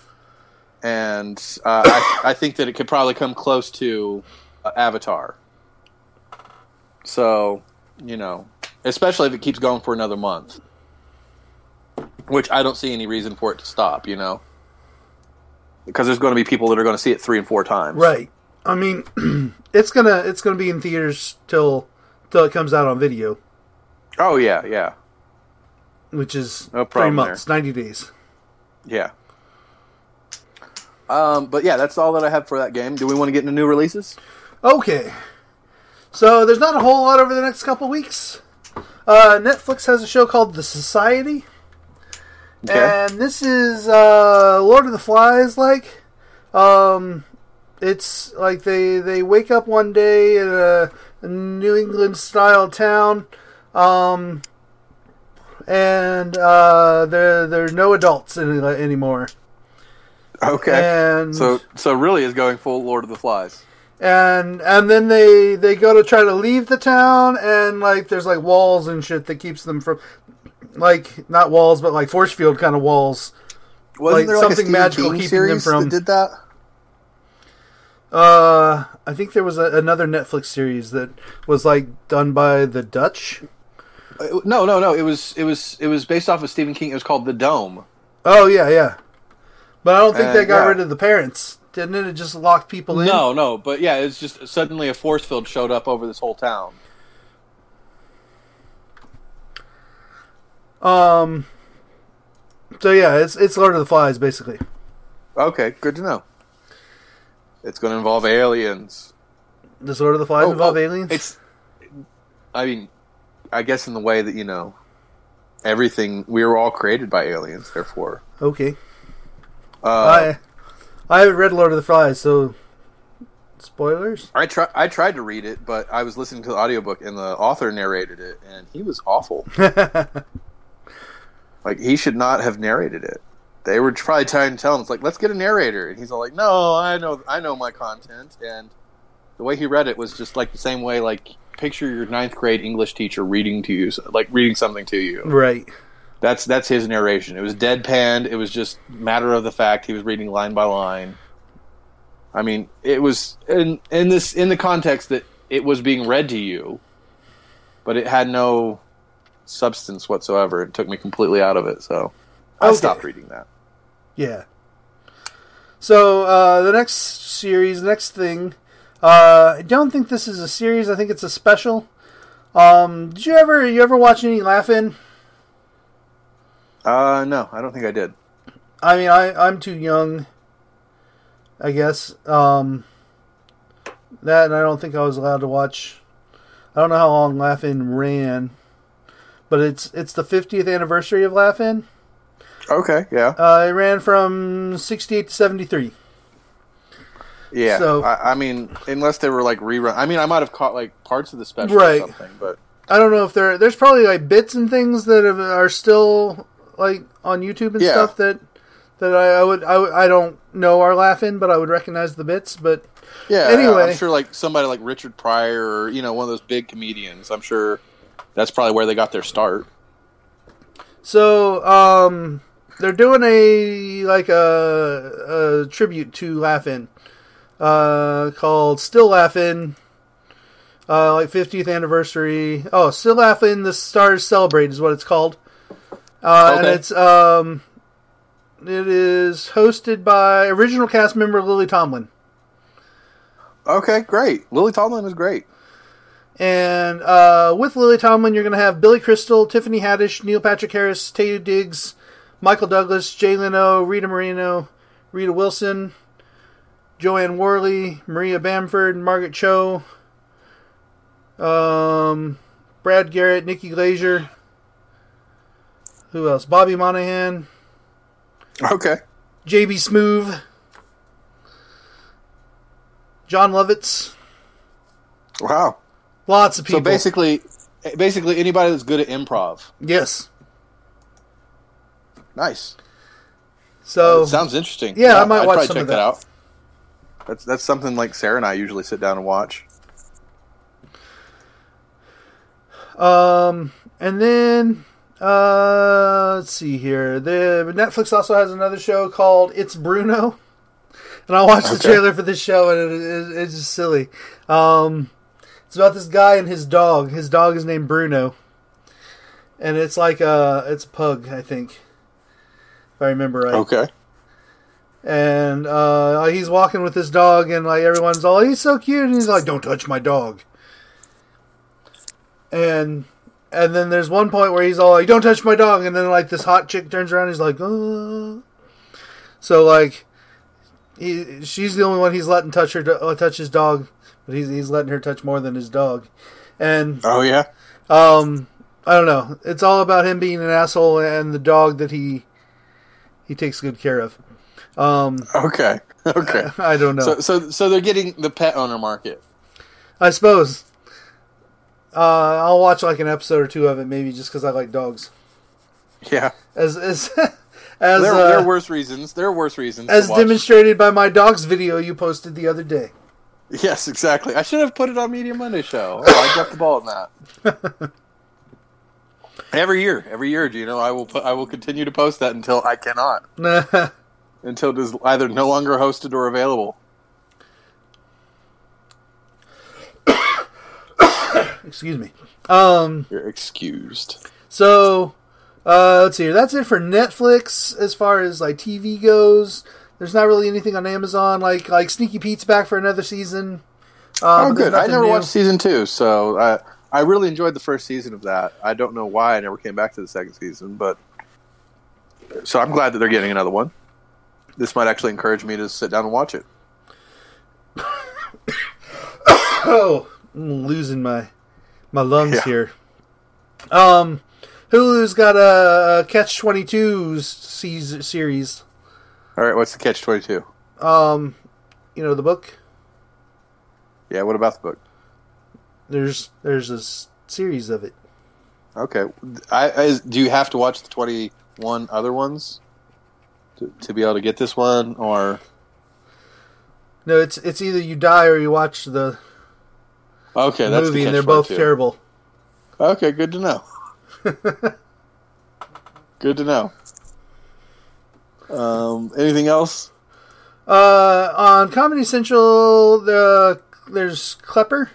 and uh, I, I think that it could probably come close to uh, Avatar. So, you know, especially if it keeps going for another month, which I don't see any reason for it to stop. You know because there's going to be people that are going to see it three and four times.
Right. I mean, it's gonna it's gonna be in theaters till till it comes out on video,
Oh yeah, yeah,
which is
No
three months, ninety days.
yeah. Um, but yeah, that's all that I have for that game. Do we want to get into new releases?
Okay. So there's not a whole lot over the next couple weeks. Uh, Netflix has a show called The Society,
Okay.
and this is uh, Lord of the Flies. Like, um, it's like they they wake up one day in a, a New England style town, um, and uh, there there are no adults any, anymore.
okay.
And
So so really is going full Lord of the Flies.
and and then they they go to try to leave the town and like there's like walls and shit that keeps them from like not walls but like force field kind of walls
Wasn't
Like
there like
something magical
King
keeping them
series
from-
that did that?
uh i think there was a, another netflix series that was like done by the dutch
No, no, no. It was it was it was based off of Stephen King. It was called The Dome.
oh yeah yeah but i don't think
Uh,
they got
yeah.
rid of the parents didn't it it just locked people in
No, no, but yeah, it's just suddenly a force field showed up over this whole town.
um so yeah it's it's lord of the flies basically
Okay, good to know. It's going to involve aliens.
does lord of the flies
Oh,
involve
oh,
aliens
It's, I mean, I guess in the way that you know, everything we were all created by aliens. Therefore,
okay
uh,
I I haven't read Lord of the Flies, so spoilers.
I try I tried to read it, but I was listening to the audiobook and the author narrated it, and he was awful. like he should not have narrated it. They were probably trying to tell him, "It's like let's get a narrator," and he's all like, "No, I know, I know my content." And the way he read it was just like the same way, like picture your ninth grade English teacher reading to you, like reading something to you.
right.
That's that's his narration. It was deadpanned. It was just matter of the fact. He was reading line by line. I mean, it was in in this in the context that it was being read to you, but it had no substance whatsoever. It took me completely out of it. So I
Okay.
stopped reading that.
Yeah. So uh, the next series, next thing, uh, I don't think this is a series. I think it's a special. Um, did you ever you ever watch any Laugh-In?
Uh, no, I don't think I did.
I mean, I I'm too young. I guess um, that, and I don't think I was allowed to watch. I don't know how long Laugh-In ran, but it's it's the 50th anniversary of Laugh-In.
Okay, yeah,
Uh, it ran from 68 to 73.
Yeah.
so-
I, I mean, unless they were like rerun. I mean, I might have caught like parts of the special
Right.
or something, but
I don't know if there there's probably like bits and things that have, are still like on YouTube and
Yeah.
stuff that that I, I would I, would- I don't know are laughing, but I would recognize the bits. But
yeah.
Anyway.
I'm sure like somebody like Richard Pryor or you know one of those big comedians. I'm sure that's probably where they got their start.
so um, they're doing a like a, a tribute to Laugh-In, uh, called Still Laugh-In. Uh, like 50th anniversary. Oh, Still Laugh-In, the Stars Celebrate is what it's called. Uh, And it's um, it is hosted by original cast member Lily Tomlin.
Okay, great. Lily Tomlin is great.
And uh, with Lily Tomlin, you're going to have Billy Crystal, Tiffany Haddish, Neil Patrick Harris, Taye Diggs, Michael Douglas, Jay Leno, Rita Moreno, Rita Wilson, JoAnne Worley, Maria Bamford, Margaret Cho, um, Brad Garrett, Nikki Glaser. Who else? Bobby Moynihan,
Okay.
JB Smoove, Jon Lovitz.
Wow.
Lots of people.
So basically, basically anybody that's good at improv.
yes.
Nice.
So
sounds interesting.
Yeah, I might
I'd
watch some
check
of
that.
that.
out. That's that's something like Sarah and I usually sit down and watch.
Um, and then uh, let's see here. The Netflix also has another show called It's Bruno, and I watched the trailer for this show, and it, it, it's just silly. Um, it's about this guy and his dog. His dog is named Bruno, and it's like a it's a pug, I think, if I remember right.
Okay.
And uh, he's walking with his dog, and like everyone's all, "He's so cute," and he's like, "Don't touch my dog." And and then there's one point where he's all like, "Don't touch my dog," and then like this hot chick turns around, and he's like, "Oh." So like, he she's the only one he's letting touch her uh, touch his dog, but he's he's letting her touch more than his dog, and
Oh yeah.
um, I don't know. It's all about him being an asshole and the dog that he he takes good care of. Um,
Okay. Okay.
I don't know.
So so so they're getting the pet owner market.
I suppose. Uh, I'll watch like an episode or two of it, maybe just because I like dogs.
Yeah.
As as as
There,
uh,
there are worse reasons. There are worse reasons.
as demonstrated by my dogs video you posted the other day.
Yes, exactly. I should have put it on Media Monday show. Oh, I dropped the ball on that. every year, every year, Gino, I will put, I will continue to post that until I cannot, until it is either no longer hosted or available.
Excuse me. Um.
You're excused.
So, uh, let's see here. That's it for Netflix as far as like TV goes. There's not really anything on Amazon. Like like Sneaky Pete's back for another season. Um,
Oh, good. I never
new.
watched season two, so I I really enjoyed the first season of that. I don't know why I never came back to the second season, but so I'm glad that they're getting another one. This might actually encourage me to sit down and watch it.
Oh, I'm losing my my lungs
Yeah.
here. Um, Hulu's got a, Catch Twenty Two series.
All right, what's the catch twenty two?
Um, you know the book.
Yeah, what about the book?
There's there's a series of it.
Okay, I, I do you have to watch the twenty one other ones to, to be able to get this one, or
No, it's it's either you die or you watch the
okay, that's
movie,
the
and they're both
22.
terrible.
Okay, good to know. good to know. Um, anything else?
Uh, on Comedy Central, the there's Klepper.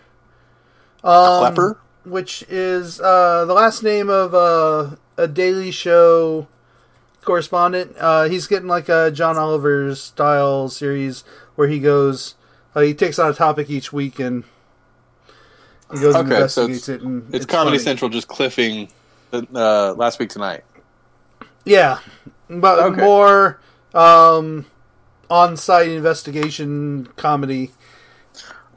Um,
Klepper?
which is uh, the last name of uh, a Daily Show correspondent. Uh, he's getting like a John Oliver style series where he goes, uh, he takes on a topic each week and He goes and
Okay, so
investigates it, and
It's, Comedy
funny.
Central just cliffing the, uh, last week tonight.
Yeah, but
Okay.
more um, on-site investigation comedy.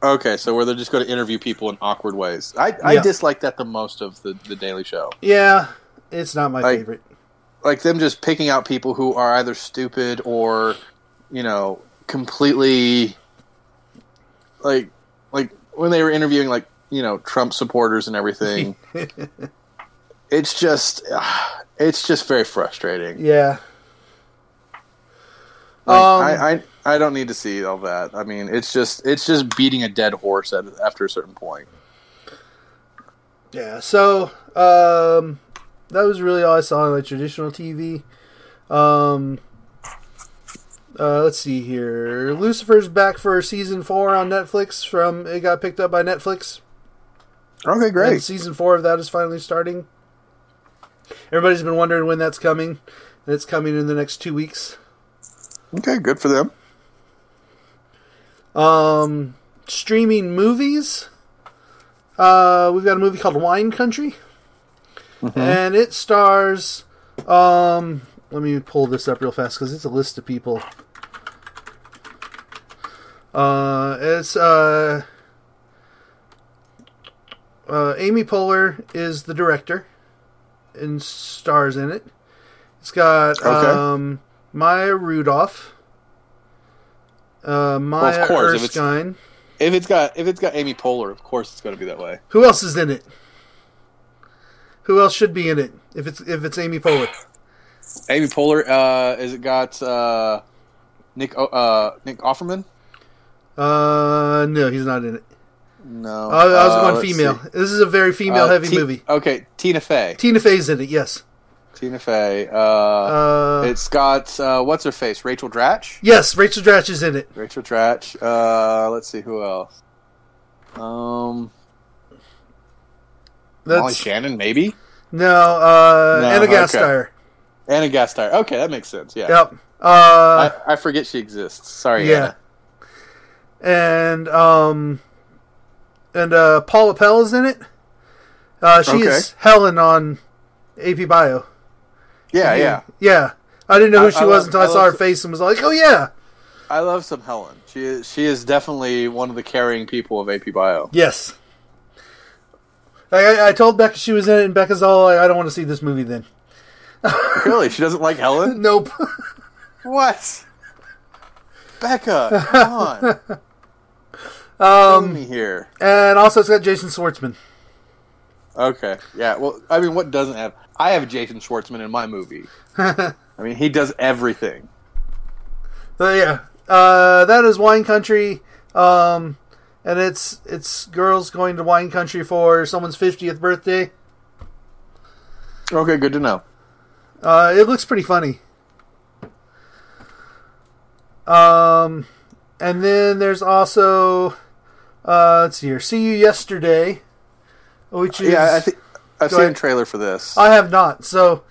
Okay, so where they're just going to interview people in awkward ways. I, I
Yeah.
dislike that the most of the, the Daily Show.
Yeah, it's not my
Like-
favorite.
Like them just picking out people who are either stupid or, you know, completely like like when they were interviewing like you know Trump supporters and everything. it's just it's just very frustrating.
Yeah.
Like,
Um,
I, I I don't need to see all that. I mean, it's just it's just beating a dead horse at, after a certain point.
Yeah, so um, that was really all I saw on like traditional TV. Um, uh, let's see here. Lucifer's back for season four on Netflix. From it got picked up by Netflix.
Okay,
And
great.
season four of that is finally starting. Everybody's been wondering when that's coming, and it's coming in the next two weeks.
Okay, good for them.
Um, streaming movies. Uh, we've got a movie called Wine Country, and it stars. Um, let me pull this up real fast because it's a list of people. Uh, it's uh, uh, Amy Poehler is the director and stars in it. It's got
Okay.
um, Maya Rudolph, uh, Maya
course, if it's-
Erskine.
If it's got if it's got Amy Poehler, of course it's going to be that way.
Who else is in it? Who else should be in it if it's if it's Amy Poehler?
Amy Poehler, uh, is it got uh, Nick uh, Nick Offerman?
Uh, no, he's not in it.
No,
I, I was
Uh,
going female.
see.
This is a very female heavy
Uh, Ti-
movie.
Okay, Tina Fey.
Tina Fey's in it. Yes.
Tina Fey. Uh,
Uh,
it's got uh, what's her face? Rachel Dratch.
yes, Rachel Dratch is in it.
Rachel Dratch. Uh, let's see who else. Um, Molly Shannon, maybe.
no. Uh,
No,
Anna
okay.
Gasteyer.
Anna Gasteyer. Okay, that makes sense. Yeah,
Yep. Uh,
I, I forget she exists. Sorry,
yeah. And um, and uh, Paula Pell is in it. Uh, she
Okay.
is Helen on AP Bio.
Yeah, yeah.
Yeah. I didn't know who
I-
she
I
was
love-
until I, saw her face and was like, "Oh yeah,
I love some Helen. She is she is definitely one of the carrying people of AP Bio.
yes." I, I told Becca she was in it, and Becca's all like, "I don't want to see this movie." Then,
really, she doesn't like Helen.
nope.
What? Becca, come on.
um,
me here.
and also it's got Jason Schwartzman.
Okay, yeah. Well, I mean, what doesn't have? I have Jason Schwartzman in my movie. I mean, he does everything.
So yeah, uh, that is Wine Country, um, and it's it's girls going to Wine Country for someone's fiftieth birthday.
Okay, good to know.
Uh, it looks pretty funny. Um, and then there's also uh, let's see here. See you yesterday, which is
Yeah, I think I've seen
ahead.
a trailer for this.
I have not. So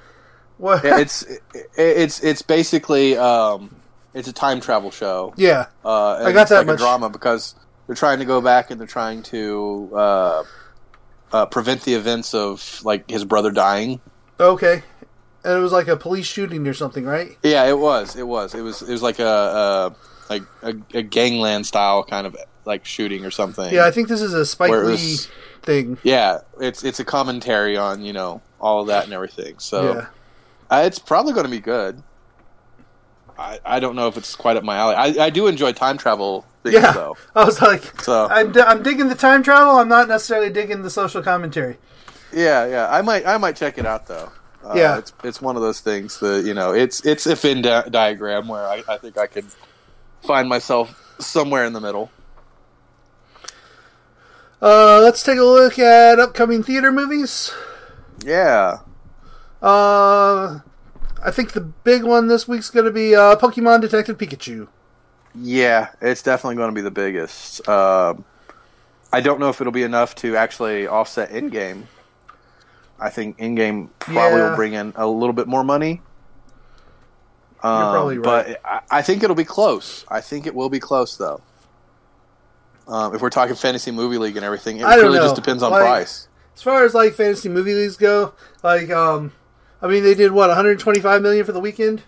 what?
Yeah, it's it, it's it's basically um, it's a time travel show.
yeah,
Uh,
I got that
like
much.
a drama because they're trying to go back and they're trying to uh, uh, prevent the events of like his brother dying.
okay. And it was like a police shooting or something, right?
Yeah, it was. It was. It was. It was like a, a like a, a gangland style kind of like shooting or something.
Yeah, I think this is a Spike Lee
was-
thing.
Yeah, it's it's a commentary on you know all of that and everything. So
Yeah.
uh, it's probably going to be good. I, I don't know if it's quite up my alley. I, I do enjoy time travel things
Yeah.
though.
I was like,
So
I'm, d- I'm digging the time travel. I'm not necessarily digging the social commentary.
yeah, yeah. I might I might check it out though. Uh,
Yeah.
it's it's one of those things that you know it's it's a Venn di- diagram where I, I think I could find myself somewhere in the middle.
Uh, let's take a look at upcoming theater movies.
Yeah.
Uh, I think the big one this week's going to be uh, Pokemon Detective Pikachu.
Yeah, it's definitely going to be the biggest. Um, I don't know if it'll be enough to actually offset Endgame. I think Endgame probably
Yeah.
will bring in a little bit more money. Um,
probably right.
But I, I think it'll be close. I think it will be close, though. Um, if we're talking fantasy movie league and everything, it really
know.
just depends on
Like-
price.
As far as like fantasy movie leagues go, like um, I mean they did what 125 million for the weekend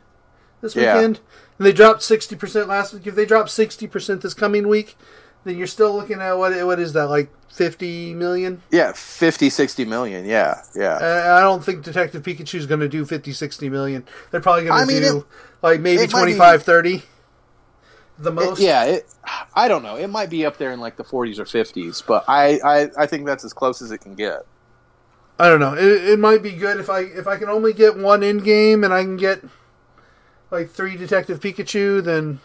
this
Yeah.
weekend, and they dropped 60 percent last week. If they drop 60 percent this coming week, then you're still looking at what what is that like 50 million?
Yeah, 50, 60 million. Yeah, yeah.
Uh, I don't think Detective Pikachu is going to do 50, 60 million. They're probably going to do
it-
like maybe
it might be-
25, 30. The
It-
most.
yeah, it, I don't know. It might be up there in like the 40s or 50s, but I, I, I think that's as close as it can get.
I don't know. It, it might be good if I if I can only get one Endgame and I can get like three Detective Pikachu. Then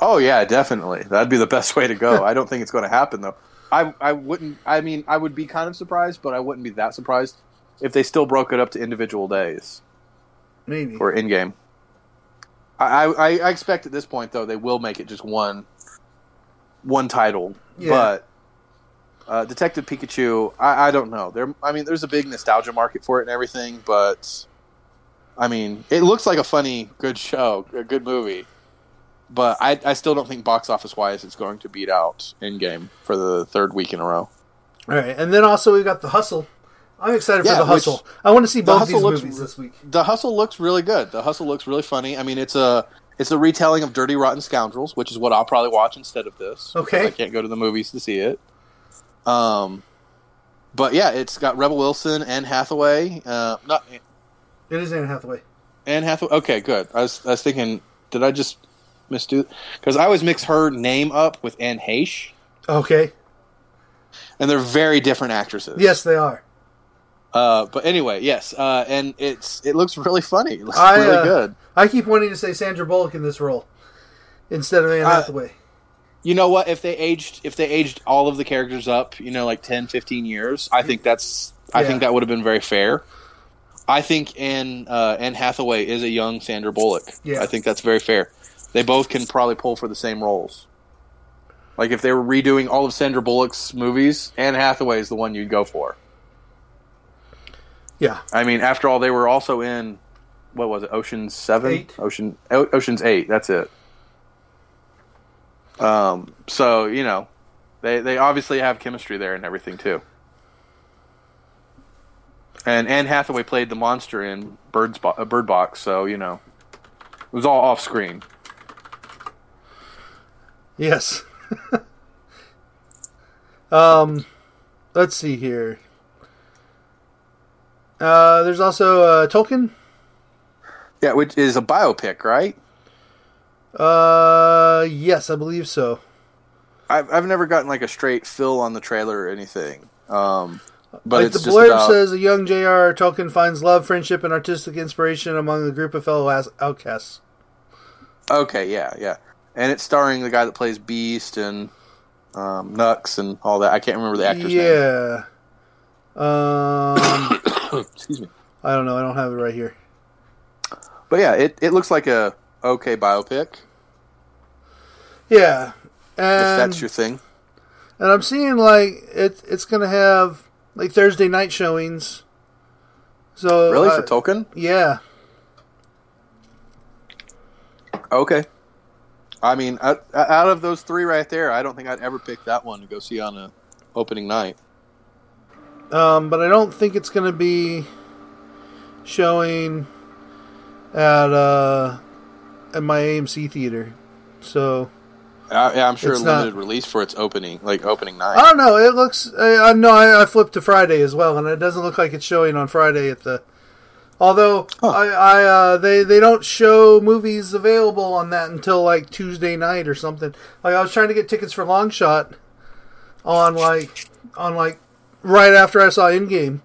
Oh yeah, definitely. That'd be the best way to go. I don't think it's going to happen though. I I wouldn't. I mean, I would be kind of surprised, but I wouldn't be that surprised if they still broke it up to individual days
maybe.
or Endgame. I, I I expect at this point though they will make it just one one title,
Yeah.
but. Uh, Detective Pikachu, I, I don't know. There, I mean, there's a big nostalgia market for it and everything, but I mean, it looks like a funny, good show, a good movie. But I, I still don't think box office wise it's going to beat out Endgame for the third week in a row.
All right, and then also we got the Hustle. I'm excited for
Yeah,
the
which-
Hustle. I want to see both
Hustle
these
looks
movies this week.
The Hustle looks really good. The Hustle looks really funny. I mean, it's a it's a retelling of Dirty Rotten Scoundrels, which is what I'll probably watch instead of this.
Okay.
I can't go to the movies to see it. Um, but yeah, it's got Rebel Wilson and Hathaway. Uh, not
It is Anne Hathaway.
Anne Hathaway. Okay, good. I was I was thinking, did I just misdo? Because I always mix her name up with Anne Heche,
Okay.
and they're very different actresses.
Yes, they are.
Uh, but anyway, yes, uh, and it's it looks really funny. It looks
I,
really
uh,
good.
I keep wanting to say Sandra Bullock in this role instead of Anne
Uh,
Hathaway.
You know what? If they aged if they aged all of the characters up, you know, like 10, 15 years, I think that's I
Yeah.
think that would have been very fair. I think Anne uh, Anne Hathaway is a young Sandra Bullock.
Yeah.
I think that's very fair. They both can probably pull for the same roles. Like if they were redoing all of Sandra Bullock's movies, Anne Hathaway is the one you'd go for.
Yeah.
I mean, after all, they were also in what was it? Ocean's Seven,
Eight.
Ocean O- Ocean's Eight. That's it. Um. So you know, they they obviously have chemistry there and everything too. And Anne Hathaway played the monster in Bird's Bo- uh, Bird Box, so you know, it was all off screen.
Yes. um, let's see here. Uh, there's also uh, Tolkien.
Yeah, which is a biopic, right?
Uh, yes, I believe so.
I've I've never gotten like a straight fill on the trailer or anything. Um, but
like
it's
the
just
blurb
about,
says, a young J.R. Tolkien finds love, friendship, and artistic inspiration among a group of fellow outcasts.
Okay, yeah, yeah, and it's starring the guy that plays Beast and um, Nux and all that. I can't remember the actor's name.
yeah. Um,
Excuse me.
I don't know. I don't have it right here.
But yeah, it, it looks like a okay biopic
Yeah,
if that's your thing.
and I'm seeing like it. It's gonna have like Thursday night showings. So
Really
uh,
for Tolkien?
Yeah,
Okay. I mean, out, out of those three right there, I don't think I'd ever pick that one to go see on a opening night.
um, but I don't think it's gonna be showing at uh at my AMC theater. So
Uh, yeah, I'm sure
It's
limited
not-
release for its opening, like opening night.
I don't know. It looks. I, I know. I, I flipped to Friday as well, and it doesn't look like it's showing on Friday at the. Although
Huh.
I, I uh, they they don't show movies available on that until like Tuesday night or something. Like I was trying to get tickets for Long Shot on like on like right after I saw Endgame,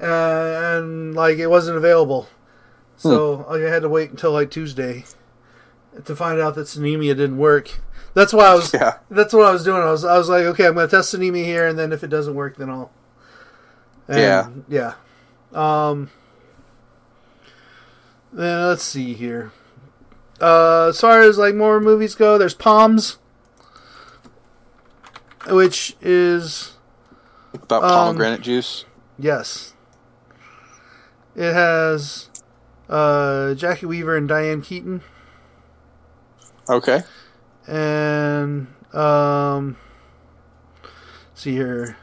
uh, and like it wasn't available. So like, I had to wait until like Tuesday to find out that Sinemia didn't work. That's why I was
Yeah.
that's what I was doing. I was I was like, okay, I'm going to test Sinemia here, and then if it doesn't work, then I'll. And, yeah. Um. Then let's see here. Uh, as far as like more movies go, there's Poms, which is
About
um,
pomegranate juice.
yes. It has uh, Jacki Weaver and Diane Keaton,
Okay.
and um, see here.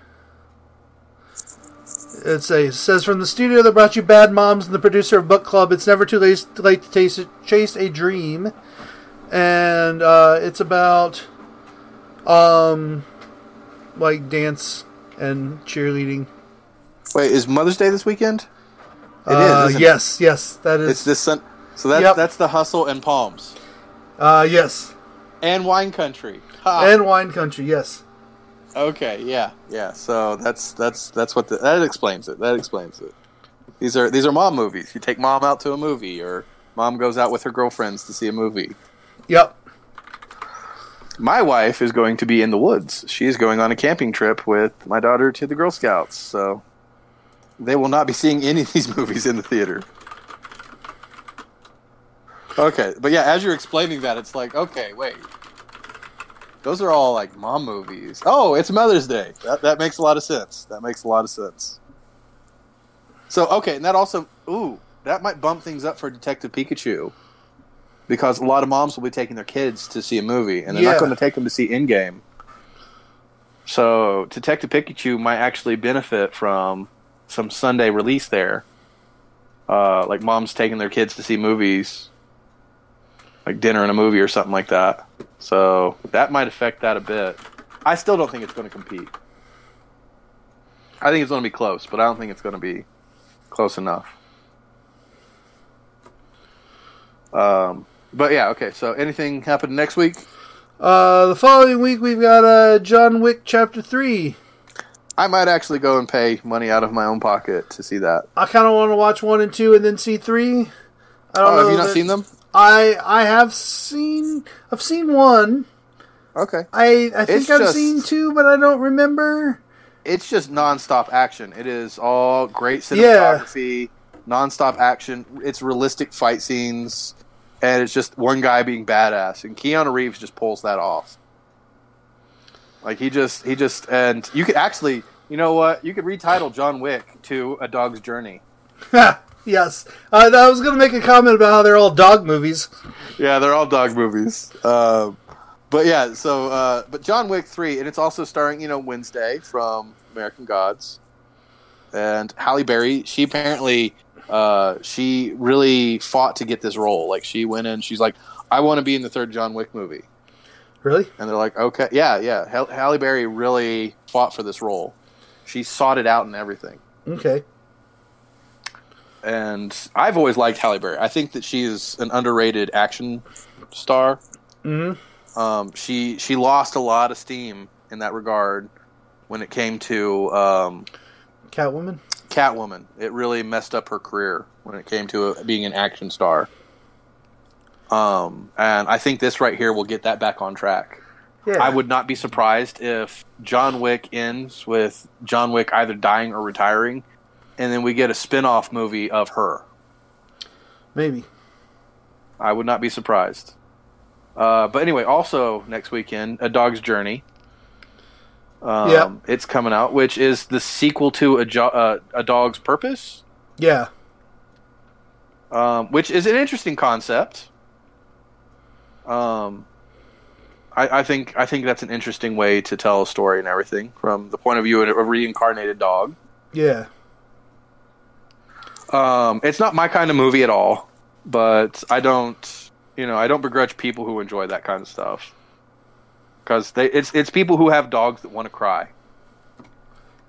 It's a, it says from the studio that brought you Bad Moms and the producer of Book Club. It's never too late, late to taste, chase a dream, and uh, it's about um like dance and cheerleading.
Wait, is Mother's Day this weekend? It is.
Uh,
isn't it?
yes, yes, that
It's
is.
this Sun. So that's
Yep.
that's the hustle and Poms
Uh, yes,
and wine country. Ha.
and wine country. Yes.
Okay, yeah, yeah. So that's that's that's what the, that explains it. That explains it. These are these are mom movies. You take mom out to a movie, or mom goes out with her girlfriends to see a movie.
Yep.
My wife is going to be in the woods. She is going on a camping trip with my daughter to the Girl Scouts. So they will not be seeing any of these movies in the theater. Okay, but yeah, as you're explaining that, it's like, okay, wait. Those are all like mom movies. Oh, it's Mother's Day. That that makes a lot of sense. That makes a lot of sense. So okay, and that also, ooh, that might bump things up for Detective Pikachu, because a lot of moms will be taking their kids to see a movie, and they're
Yeah.
not going to take them to see Endgame. So Detective Pikachu might actually benefit from some Sunday release there, uh, like moms taking their kids to see movies, like dinner and a movie or something like that. So that might affect that a bit. I still don't think it's going to compete. I think it's going to be close, but I don't think it's going to be close enough. Um, but yeah, okay. So anything happen next week?
Uh, the following week we've got uh, John Wick Chapter Three.
I might actually go and pay money out of my own pocket to see that.
I kind of want to watch one and two and then see three. I don't
Oh,
know
have you not
that-
seen them?
I I have seen I've seen one.
Okay.
I I think
It's
I've
just-
seen two, but I don't remember.
It's just nonstop action. It is all great
Yeah.
cinematography, nonstop action. It's realistic fight scenes, and it's just one guy being badass. And Keanu Reeves just pulls that off. Like he just he just and you could actually you know what you could retitle John Wick to A Dog's Journey.
yes, uh, I was going to make a comment about how they're all dog movies.
Yeah, they're all dog movies. Um, but yeah, so uh, but John Wick three, and it's also starring you know Wednesday from American Gods, and Halle Berry. She apparently uh, she really fought to get this role. Like she went in, she's like, I want to be in the third John Wick movie,
Really?
and they're like, okay, yeah, yeah. Halle Berry really fought for this role. She sought it out and everything.
Okay.
And I've always liked Halle Berry. I think that she is an underrated action star.
hmm
um, she she lost a lot of steam in that regard when it came to um,
Catwoman.
Catwoman. It really messed up her career when it came to uh being an action star. Um, and I think this right here will get that back on track.
Yeah.
I would not be surprised if John Wick ends with John Wick either dying or retiring, and then we get a spin-off movie of her.
maybe.
I would not be surprised. Uh, but anyway, also next weekend, A Dog's Journey. Um,
Yep.
It's coming out, which is the sequel to A, jo- uh, a Dog's Purpose,
Yeah.
um, which is an interesting concept. Um, I, I think I think that's an interesting way to tell a story and everything from the point of view of a reincarnated dog.
Yeah.
Um, it's not my kind of movie at all, but I don't, you know, I don't begrudge people who enjoy that kind of stuff because they it's it's people who have dogs that want to cry.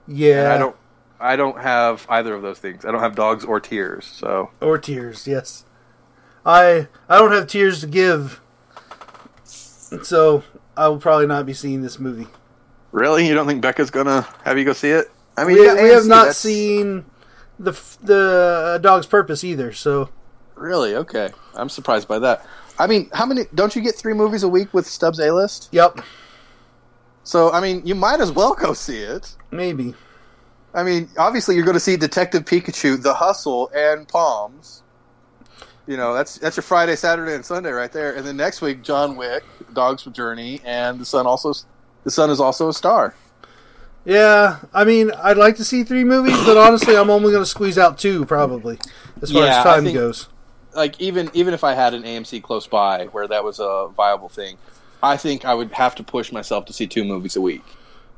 Yeah.
And I don't I don't have either of those things. I don't have dogs or tears. So
Or tears. Yes. I I don't have tears to give, so I will probably not be seeing this movie.
really, you don't think Becca's gonna have you go see it? I mean,
we,
yeah,
we have not
that's-
seen the the dog's purpose either. So
Really? Okay, I'm surprised by that. I mean, how many? Don't you get three movies a week with Stubs A List?
yep,
So I mean, you might as well go see it.
maybe.
I mean, obviously you're going to see Detective Pikachu, The Hustle, and Poms. You know, that's that's your Friday, Saturday, and Sunday right there. And then next week, John Wick, Dog's Journey, and the Sun also the Sun is also a star.
Yeah, I mean, I'd like to see three movies, but honestly, I'm only going to squeeze out two probably, as far
Yeah,
as time
think-
goes.
Like even even if I had an AMC close by where that was a viable thing, I think I would have to push myself to see two movies a week.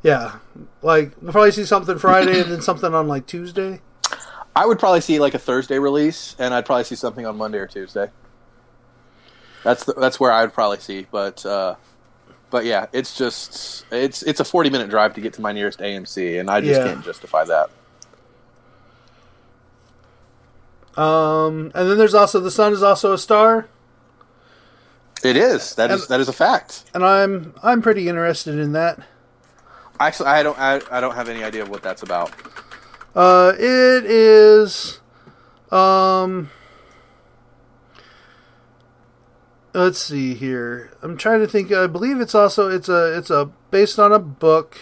Yeah, like we'll probably see something Friday and then something on like Tuesday.
I would probably see like a Thursday release, and I'd probably see something on Monday or Tuesday. That's the, that's where I'd probably see, but uh, but yeah, it's just it's it's a forty minute drive to get to my nearest AMC, and I just
Yeah.
can't justify that.
Um, and then there's also the sun is also a star,
It is that is
And-
that is a fact.
and I'm I'm pretty interested in that.
Actually, I don't I, I don't have any idea of what that's about.
Uh, it is, um, let's see here. I'm trying to think. I believe it's also it's a it's a based on a book.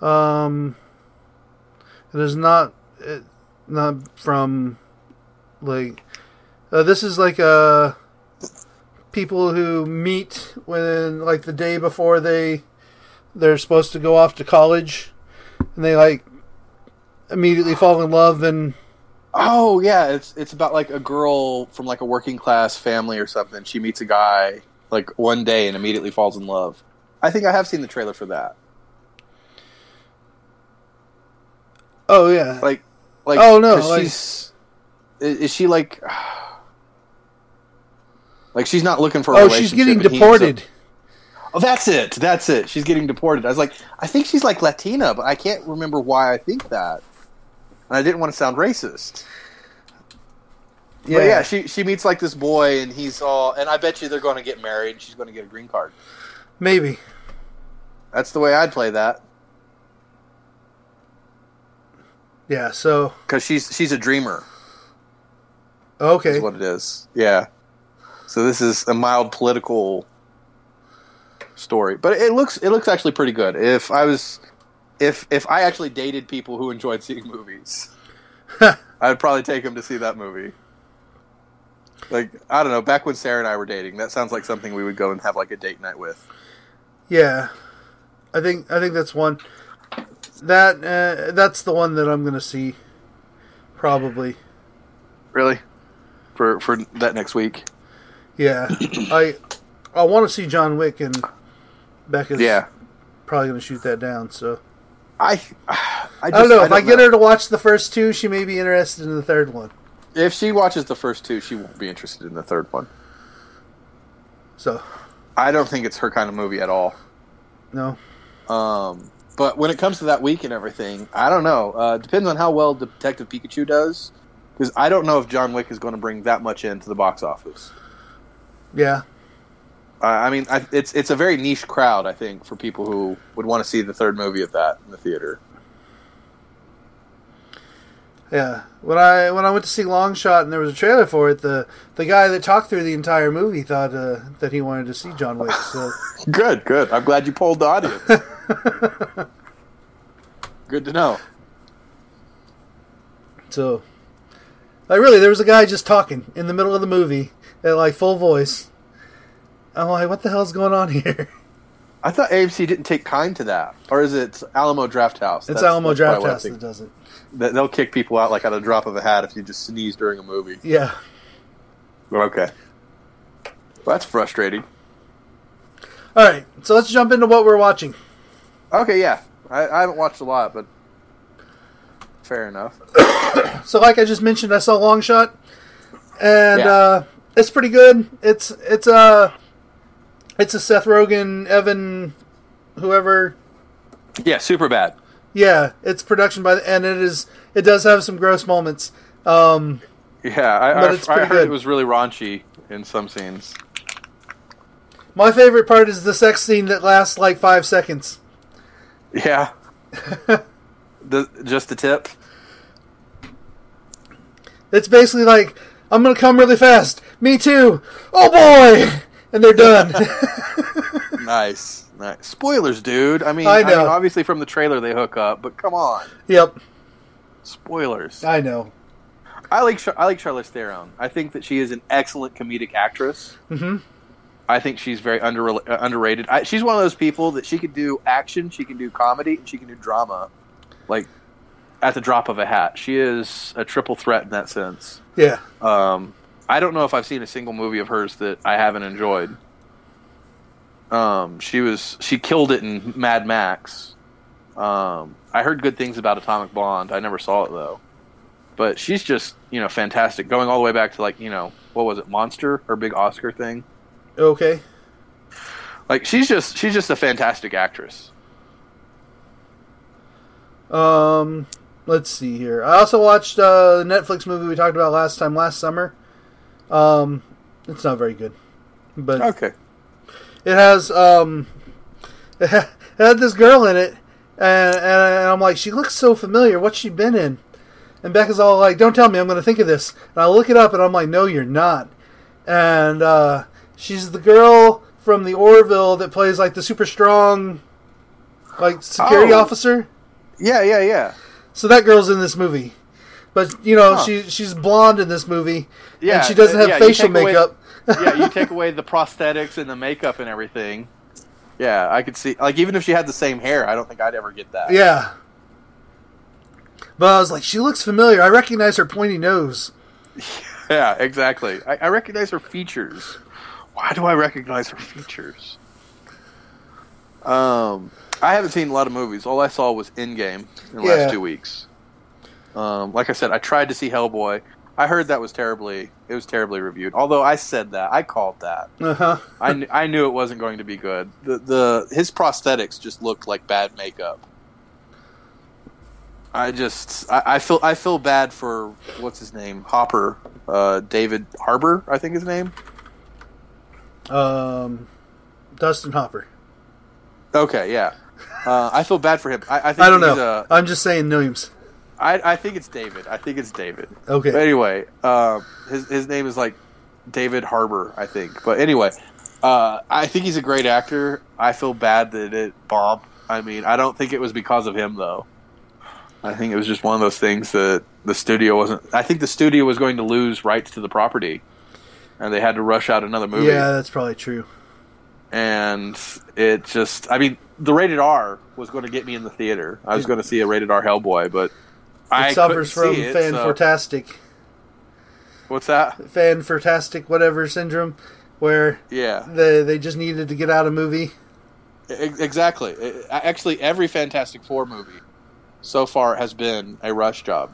Um, it is not it, not from like uh, this is like a people who meet when like the day before they they're supposed to go off to college and they like immediately fall in love and
Oh yeah, it's it's about like a girl from like a working class family or something. She meets a guy like one day and immediately falls in love. I think I have seen the trailer for that.
oh yeah
Like, like
Oh, no, like-
she's is, she like like she's not looking for a
oh she's getting
up-
deported
oh, that's it. That's it. She's getting deported. I was like, I think she's like Latina, but I can't remember why I think that. And I didn't want to sound racist.
yeah,
But yeah, she she meets like this boy, and he's all, and I bet you they're going to get married. and She's going to get a green card.
maybe
That's the way I'd play that
yeah so
because she's she's a dreamer.
okay
Is what it is. Yeah. So this is a mild political story, but it looks it looks actually pretty good. If I was, if if I actually dated people who enjoyed seeing movies, I'd probably take them to see that movie. Like I don't know, back when Sarah and I were dating, that sounds like something we would go and have like a date night with.
yeah i think i think that's one that uh, that's the one that i'm gonna see probably
Really, for for that next week.
yeah i i want to see john wick and becca's
Yeah,
probably gonna shoot that down so
I I,
i don't
just-
know if i get her to watch the first two she may be interested in the third one
If she watches the first two, she won't be interested in the third one.
so
I don't think it's her kind of movie at all.
no
Um, but when it comes to that week and everything, I don't know. Uh, depends on how well Detective Pikachu does. Because I don't know if John Wick is going to bring that much into the box office.
yeah
Uh, I mean, I, it's it's a very niche crowd, I think, for people who would want to see the third movie of that in the theater.
Yeah, when I when I went to see Long Shot and there was a trailer for it, the the guy that talked through the entire movie thought uh, that he wanted to see John Wick. So
Good, good. I'm glad you polled the audience. good to know.
so like really, there was a guy just talking in the middle of the movie at like full voice. I'm like, what the hell's going on here?
I thought AMC didn't take kind to that, or is it Alamo Drafthouse?
It's
That's-
Alamo
that's
Draft
probably what I
House that does it.
That- They'll kick people out like at a drop of a hat if you just sneeze during a movie.
Yeah.
Okay. Well, that's frustrating.
All right, so let's jump into what we're watching.
Okay, yeah. I, I haven't watched a lot, but fair enough.
So, like I just mentioned, I saw Long Shot, and
Yeah.
uh, it's pretty good. It's it's a it's a Seth Rogen, Evan, whoever
Yeah, super bad.
Yeah, it's production by the, and it is it does have some gross moments. Um,
Yeah, I,
But
I,
it's
I
pretty
heard
good.
it was really raunchy in some scenes.
my favorite part is the sex scene that lasts like five seconds.
Yeah. the, just the tip.
It's basically like I'm gonna come really fast. Me too. Oh boy, and they're done.
Nice. Nice. Spoilers, dude. I mean,
I
I
know.
mean, obviously from the trailer they hook up, but come on.
yep,
Spoilers.
I know.
I like Char- I like Charlize Theron. I think that she is an excellent comedic actress.
Mhm.
I think she's very under, uh, underrated. I, she's one of those people that she can do action, she can do comedy, and she can do drama, like at the drop of a hat. She is a triple threat in that sense.
Yeah,
Um, I don't know if I've seen a single movie of hers that I haven't enjoyed. Um, she was she killed it in Mad Max. Um, I heard good things about Atomic Blonde. I never saw it though, but she's just you know fantastic. Going all the way back to like you know what was it, Monster, her big Oscar thing.
Okay.
Like she's just she's just a fantastic actress.
Um, let's see here. I also watched uh, the Netflix movie we talked about last time last summer. Um, it's not very good, but
Okay.
it has um, it had, it had this girl in it, and, and I'm like, she looks so familiar. What's she been in? And Becca's all like, "Don't tell me. I'm going to think of this." And I look it up, and I'm like, "No, you're not." And uh, she's the girl from the Orville that plays like the super strong, like security
Oh.
officer.
Yeah, yeah, yeah.
So that girl's in this movie, but you know
Huh.
she she's blonde in this movie,
Yeah,
and she doesn't
uh,
have
yeah,
facial
take away-
makeup.
yeah, you take away the prosthetics and the makeup and everything. Yeah, I could see. Like, even if she had the same hair, I don't think I'd ever get that.
yeah. But I was like, she looks familiar. I recognize her pointy nose.
Yeah, exactly. I, I recognize her features. Why do I recognize her features? Um, I haven't seen a lot of movies. All I saw was Endgame in the
Yeah.
last two weeks. Um, like I said, I tried to see Hellboy. I heard that was terribly. It was terribly reviewed. Although I said that, I called that.
Uh huh.
I, kn- I knew it wasn't going to be good. The the his prosthetics just looked like bad makeup. I just I, I feel I feel bad for what's his name Hopper uh, David Harbour I think his name.
Um, Dustin Hopper.
Okay, yeah. Uh, I feel bad for him. I, I think
I don't know.
Uh,
I'm just saying names.
I I think it's David. I think it's David.
Okay.
But anyway, um, his his name is like David Harbour, I think. But anyway, uh, I think he's a great actor. I feel bad that it bombed. I mean, I don't think it was because of him though. I think it was just one of those things that the studio wasn't. I think the studio was going to lose rights to the property, and they had to rush out another movie.
Yeah, that's probably true.
And it just, I mean, the rated R was going to get me in the theater. I was going to see a rated R Hellboy, but I
It suffers from
it,
fan
so-
fantastic,
What's that?
fan fantastic, whatever syndrome, where
Yeah.
they they just needed to get out a movie.
Exactly. Actually, every Fantastic Four movie so far has been a rush job.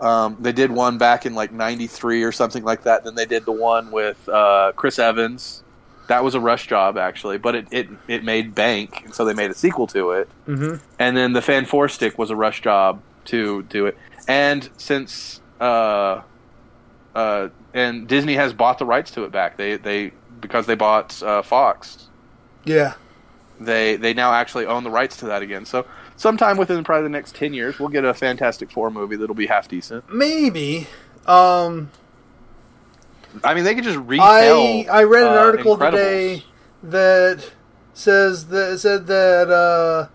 Um, they did one back in like '93 or something like that. Then they did the one with uh, Chris Evans. That was a rush job, actually, but it, it, it made bank, and so they made a sequel to it.
hmm
And then the Fan Four Stick was a rush job to do it. And since uh, uh, and Disney has bought the rights to it back, they they because they bought uh, Fox
Yeah.
they they now actually own the rights to that again. So sometime within probably the next ten years, we'll get a Fantastic Four movie that'll be half decent.
Maybe. Um,
I mean, they could just retell.
I I read an
uh,
article today that says that said that uh,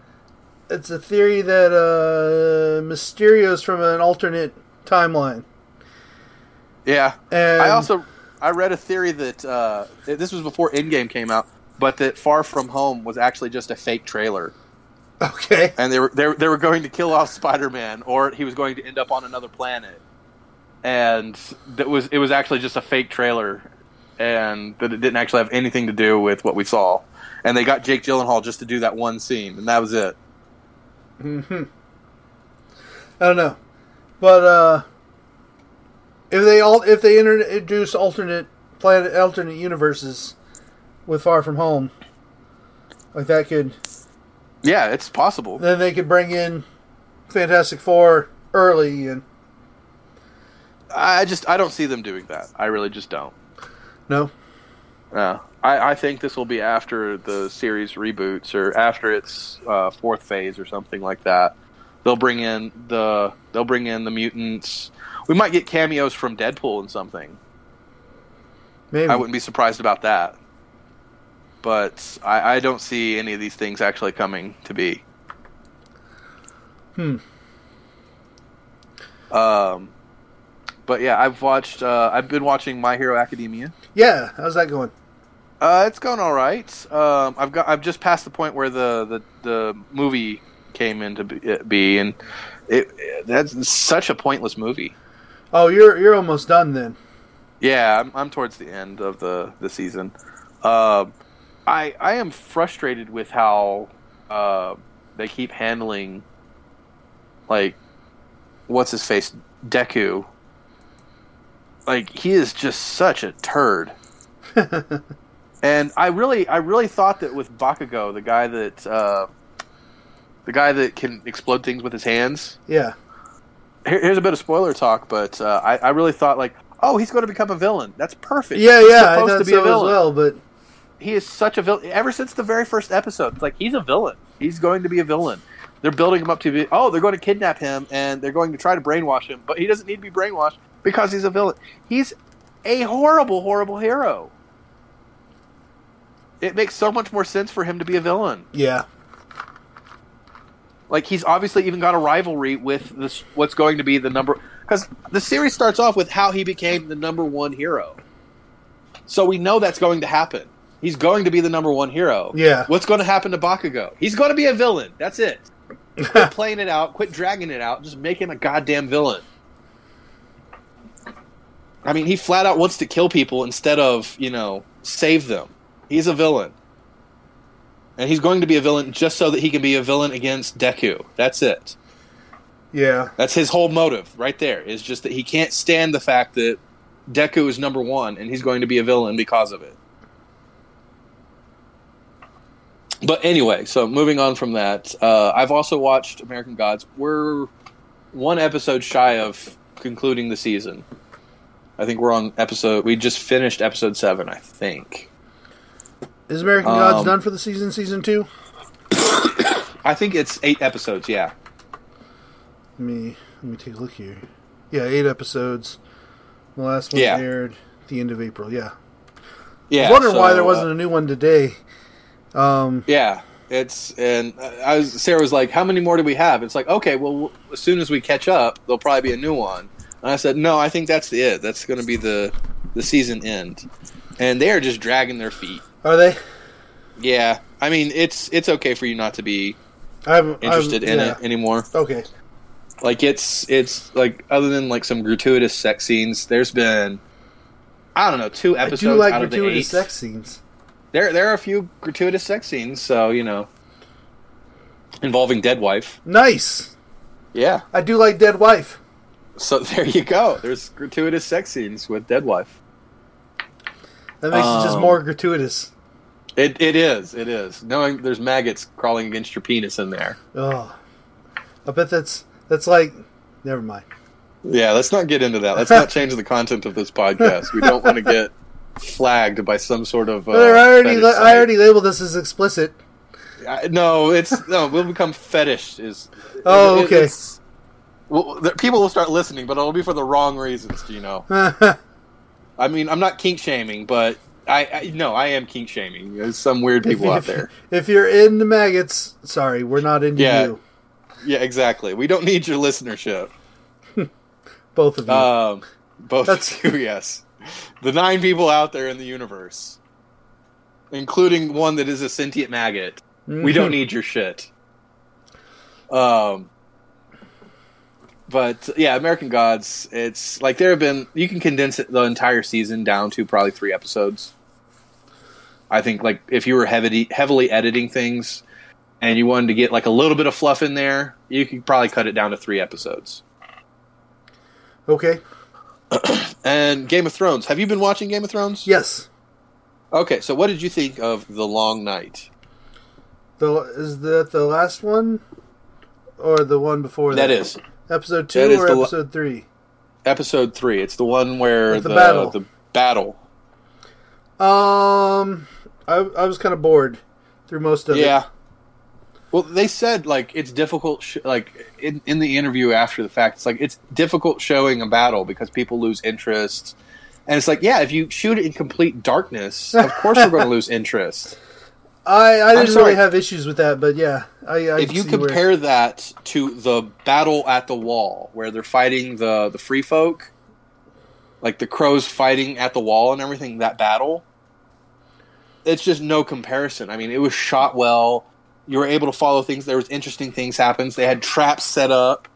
it's a theory that uh, Mysterio's from an alternate timeline.
Yeah,
And
I also I read a theory that uh, this was before Endgame came out, but that Far From Home was actually just a fake trailer,
okay.
and they were they were, they were going to kill off Spider Man, or he was going to end up on another planet, and that was it was actually just a fake trailer, and that it didn't actually have anything to do with what we saw, and they got Jake Gyllenhaal just to do that one scene, and that was it.
hmm I don't know, but uh, if they all if they introduce alternate planet alternate universes with Far From Home, like that could
Yeah, it's possible.
then they could bring in Fantastic Four early and
I just I don't see them doing that. I really just don't.
no.
Yeah, I, I think this will be after the series reboots or after its uh, fourth phase or something like that. They'll bring in the they'll bring in the mutants. We might get cameos from Deadpool and something.
Maybe
I wouldn't be surprised about that. But I, I don't see any of these things actually coming to be.
Hmm.
Um, but yeah, I've watched. Uh, I've been watching My Hero Academia.
Yeah, how's that going?
Uh, it's going all right. Um, I've got. I've just passed the point where the the, the movie came into be, uh, and it, it that's such a pointless movie.
Oh, you're you're almost done then.
Yeah, I'm, I'm towards the end of the the season. Uh, I I am frustrated with how uh, they keep handling like what's his face Deku. Like he is just such a turd. and I really I really thought that with Bakugo, the guy that uh, the guy that can explode things with his hands.
Yeah.
Here, here's a bit of spoiler talk, but uh, I, I really thought like, oh, he's going to become a villain. That's perfect.
Yeah,
He's
yeah, I thought
to be
so
a villain
as well, but
he is such a villain. Ever since the very first episode, it's like he's a villain. He's going to be a villain. They're building him up to be. Oh, they're going to kidnap him and they're going to try to brainwash him, but he doesn't need to be brainwashed because he's a villain. He's a horrible, horrible hero. It makes so much more sense for him to be a villain.
yeah.
Like he's obviously even got a rivalry with this. What's going to be the number? Because the series starts off with how he became the number one hero. So we know that's going to happen. He's going to be the number one hero.
Yeah.
What's going to happen to Bakugo? He's going to be a villain. That's it. Quit playing it out. Quit dragging it out. Just make him a goddamn villain. I mean, he flat out wants to kill people instead of, you know, save them. He's a villain. And he's going to be a villain just so that he can be a villain against Deku. That's it.
Yeah.
That's his whole motive right there. Is just that he can't stand the fact that Deku is number one and he's going to be a villain because of it. But anyway, so moving on from that, uh, I've also watched American Gods. We're one episode shy of concluding the season. I think we're on episode. We just finished episode seven, I think.
Is American Gods
Um,
done for the season? Season two?
I think it's eight episodes. Yeah,
Let me let me take a look here. Yeah, eight episodes. The last one
Yeah.
aired the end of April. Yeah.
yeah.
I was wondering why there
uh,
wasn't a new one today. Um,
Yeah, it's and I was Sarah was like, "How many more do we have?" It's like, okay, well, as soon as we catch up, there'll probably be a new one. And I said, "No, I think that's the it. That's going to be the the season end." And they are just dragging their feet.
are they?
Yeah, I mean, it's it's okay for you not to be
I haven't
interested
I'm-
in
yeah.
it anymore.
Okay.
Like it's it's like other than like some gratuitous sex scenes, there's been I don't know two
I
episodes
do like
out of the
gratuitous sex scenes.
There there are a few gratuitous sex scenes, so you know, involving dead wife.
Nice.
Yeah.
I do like Dead Wife.
So there you go. There's gratuitous sex scenes with dead wife.
That makes it just
Um,
more gratuitous.
It it is. It is. Knowing there's maggots crawling against your penis in there.
Oh, I bet that's that's like. Never mind.
Yeah, let's not get into that. Let's not change the content of this podcast. We don't want to get flagged by some sort of. Uh,
I already la- I already labeled this as explicit.
I- no, it's no. We'll become fetish. Is
Oh,
it-
okay.
it's- well, the, people will start listening, but it'll be for the wrong reasons. Do you know? I mean, I'm not kink shaming, but I, I no, I am kink shaming. There's some weird people out there.
If you're in the maggots, sorry, we're not into
Yeah.
you.
Yeah, exactly. We don't need your listenership.
Both of you.
Um, both
That's-
of you, yes. The nine people out there in the universe, including one that is a sentient maggot. We don't need your shit. Um, but yeah, American Gods. It's like there have been. You can condense it, the entire season down to probably three episodes. I think like if you were heavily heavily editing things, and you wanted to get like a little bit of fluff in there, you could probably cut it down to three episodes.
okay.
And Game of Thrones. Have you been watching Game of Thrones?
Yes.
Okay, so what did you think of The Long Night?
The is that the last one, or the one before that?
That is
episode two or episode three.
episode three. It's the one where the
the battle.
the battle.
Um, I I was kind of bored through most of it.
Yeah. Well, they said like it's difficult. Sh- like in in the interview after the fact, it's like it's difficult showing a battle because people lose interest. And it's like, yeah, if you shoot it in complete darkness, of course we're going to lose interest.
I I didn't really have issues with that, but yeah, I, I
if you
see where-
compare that to the battle at the wall where they're fighting the the free folk like the crows fighting at the wall and everything that battle it's just no comparison. I mean it was shot well. You were able to follow things. There was interesting things happens. They had traps set up.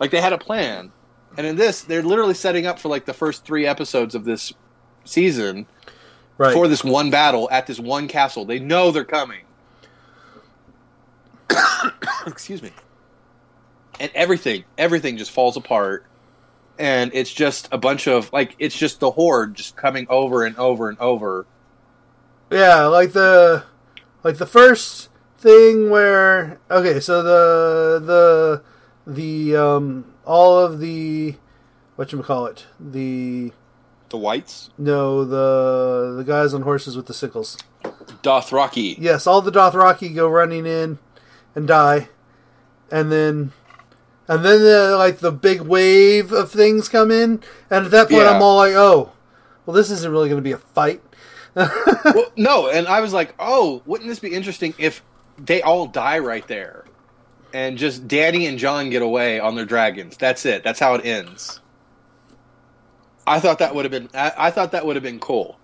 Like they had a plan. And in this they're literally setting up for like the first three episodes of this season
Right.
for this one battle at this one castle. They know they're coming. Excuse me. And everything, everything just falls apart. And it's just a bunch of like it's just the horde just coming over and over and over.
Yeah, like the like the first thing where okay, so the the the um all of the what you call it the
The whites,
no the the guys on horses with the sickles.
Dothraki.
Yes, all the Dothraki go running in and die, and then and then the, like the big wave of things come in, and at that point
Yeah.
I'm all like, oh, well, this isn't really going to be a fight.
well, no, and I was like, oh, wouldn't this be interesting if they all die right there, and just Dany and Jon get away on their dragons? That's it. That's how it ends. I thought that would have been. I, I thought that would have been cool.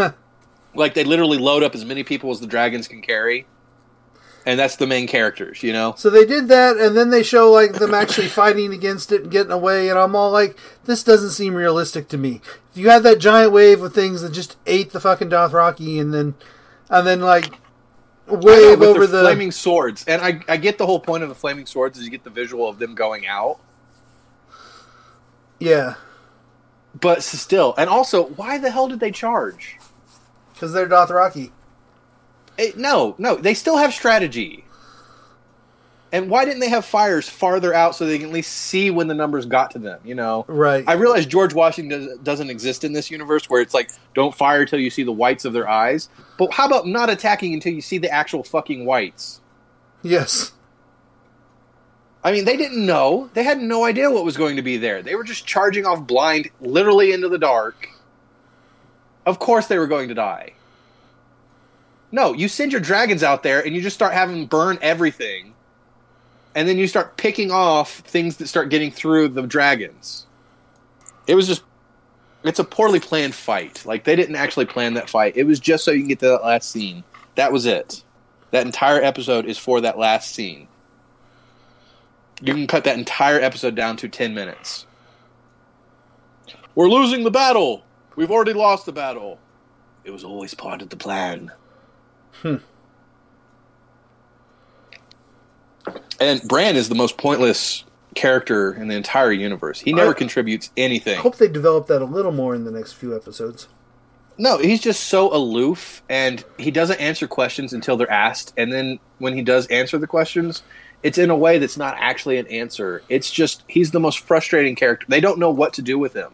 like they literally load up as many people as the dragons can carry, and that's the main characters. You know.
So they did that, and then they show like them actually fighting against it and getting away, and I'm all like, this doesn't seem realistic to me. If you had that giant wave of things that just ate the fucking Dothraki, and then and then like
I know,
wave over the
flaming swords, and I, I get the whole point of the flaming swords is you get the visual of them going out.
yeah,
But still, and also, why the hell did they charge?
because they're Dothraki.
Eh, no, no, they still have strategy. And why didn't they have fires farther out so they can at least see when the numbers got to them? You know,
Right.
I realize George Washington does, doesn't exist in this universe where it's like don't fire till you see the whites of their eyes. But how about not attacking until you see the actual fucking whites?
yes.
I mean, they didn't know. They had no idea what was going to be there. They were just charging off blind, literally into the dark. Of course, they were going to die. No, you send your dragons out there and you just start having them burn everything. And then you start picking off things that start getting through the dragons. It was just. It's a poorly planned fight. Like, they didn't actually plan that fight. It was just so you can get to that last scene. That was it. That entire episode is for that last scene. You can cut that entire episode down to 10 minutes. We're losing the battle. We've already lost the battle. It was always part of the plan.
Hmm.
And Bran is the most pointless character in the entire universe. He never
I-
contributes anything.
I hope they develop that a little more in the next few episodes.
No, he's just so aloof and he doesn't answer questions until they're asked. And then when he does answer the questions, it's in a way that's not actually an answer. It's just he's the most frustrating character. They don't know what to do with him,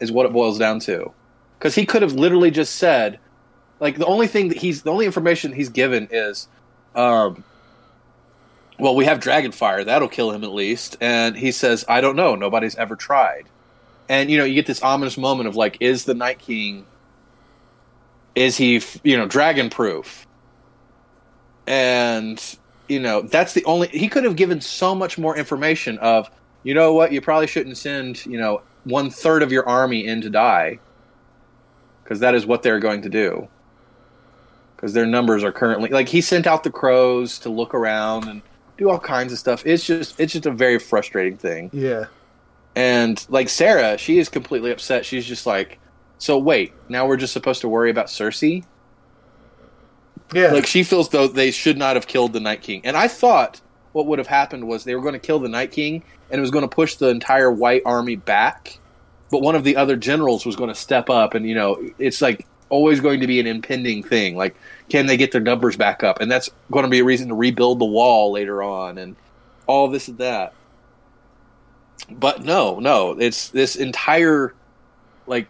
is what it boils down to. Because he could have literally just said, like, the only thing that he's, the only information he's given is, um, well, we have Dragonfire. That'll kill him at least. And he says, I don't know. Nobody's ever tried. And, you know, you get this ominous moment of, like, is the Night King is he you know dragon proof and you know that's the only he could have given so much more information of you know what you probably shouldn't send you know one third of your army in to die because that is what they're going to do because their numbers are currently like he sent out the crows to look around and do all kinds of stuff it's just it's just a very frustrating thing
Yeah.
and like Sarah, she is completely upset. She's just like, so wait, now we're just supposed to worry about Cersei?
Yeah.
Like she feels though they should not have killed the Night King. And I thought what would have happened was they were going to kill the Night King and it was going to push the entire white army back. But one of the other generals was going to step up and you know, it's like always going to be an impending thing. Like can they get their numbers back up? And that's going to be a reason to rebuild the wall later on and all this and that. But no, no, it's this entire like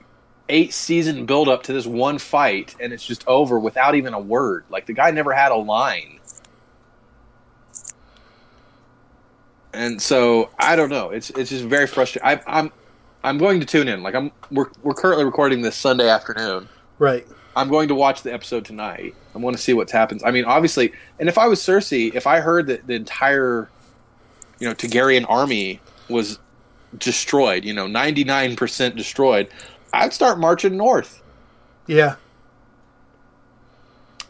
eight season hmm. build up to this one fight and it's just over without even a word. Like the guy never had a line. And so I don't know. It's it's just very frustrating. I, I'm I'm going to tune in. Like I'm we're we're currently recording this Sunday afternoon.
right.
I'm going to watch the episode tonight. I want to see what happens. I mean, obviously, and if I was Cersei, if I heard that the entire, you know, Targaryen army was destroyed, you know, 99% destroyed, I'd start marching north.
Yeah.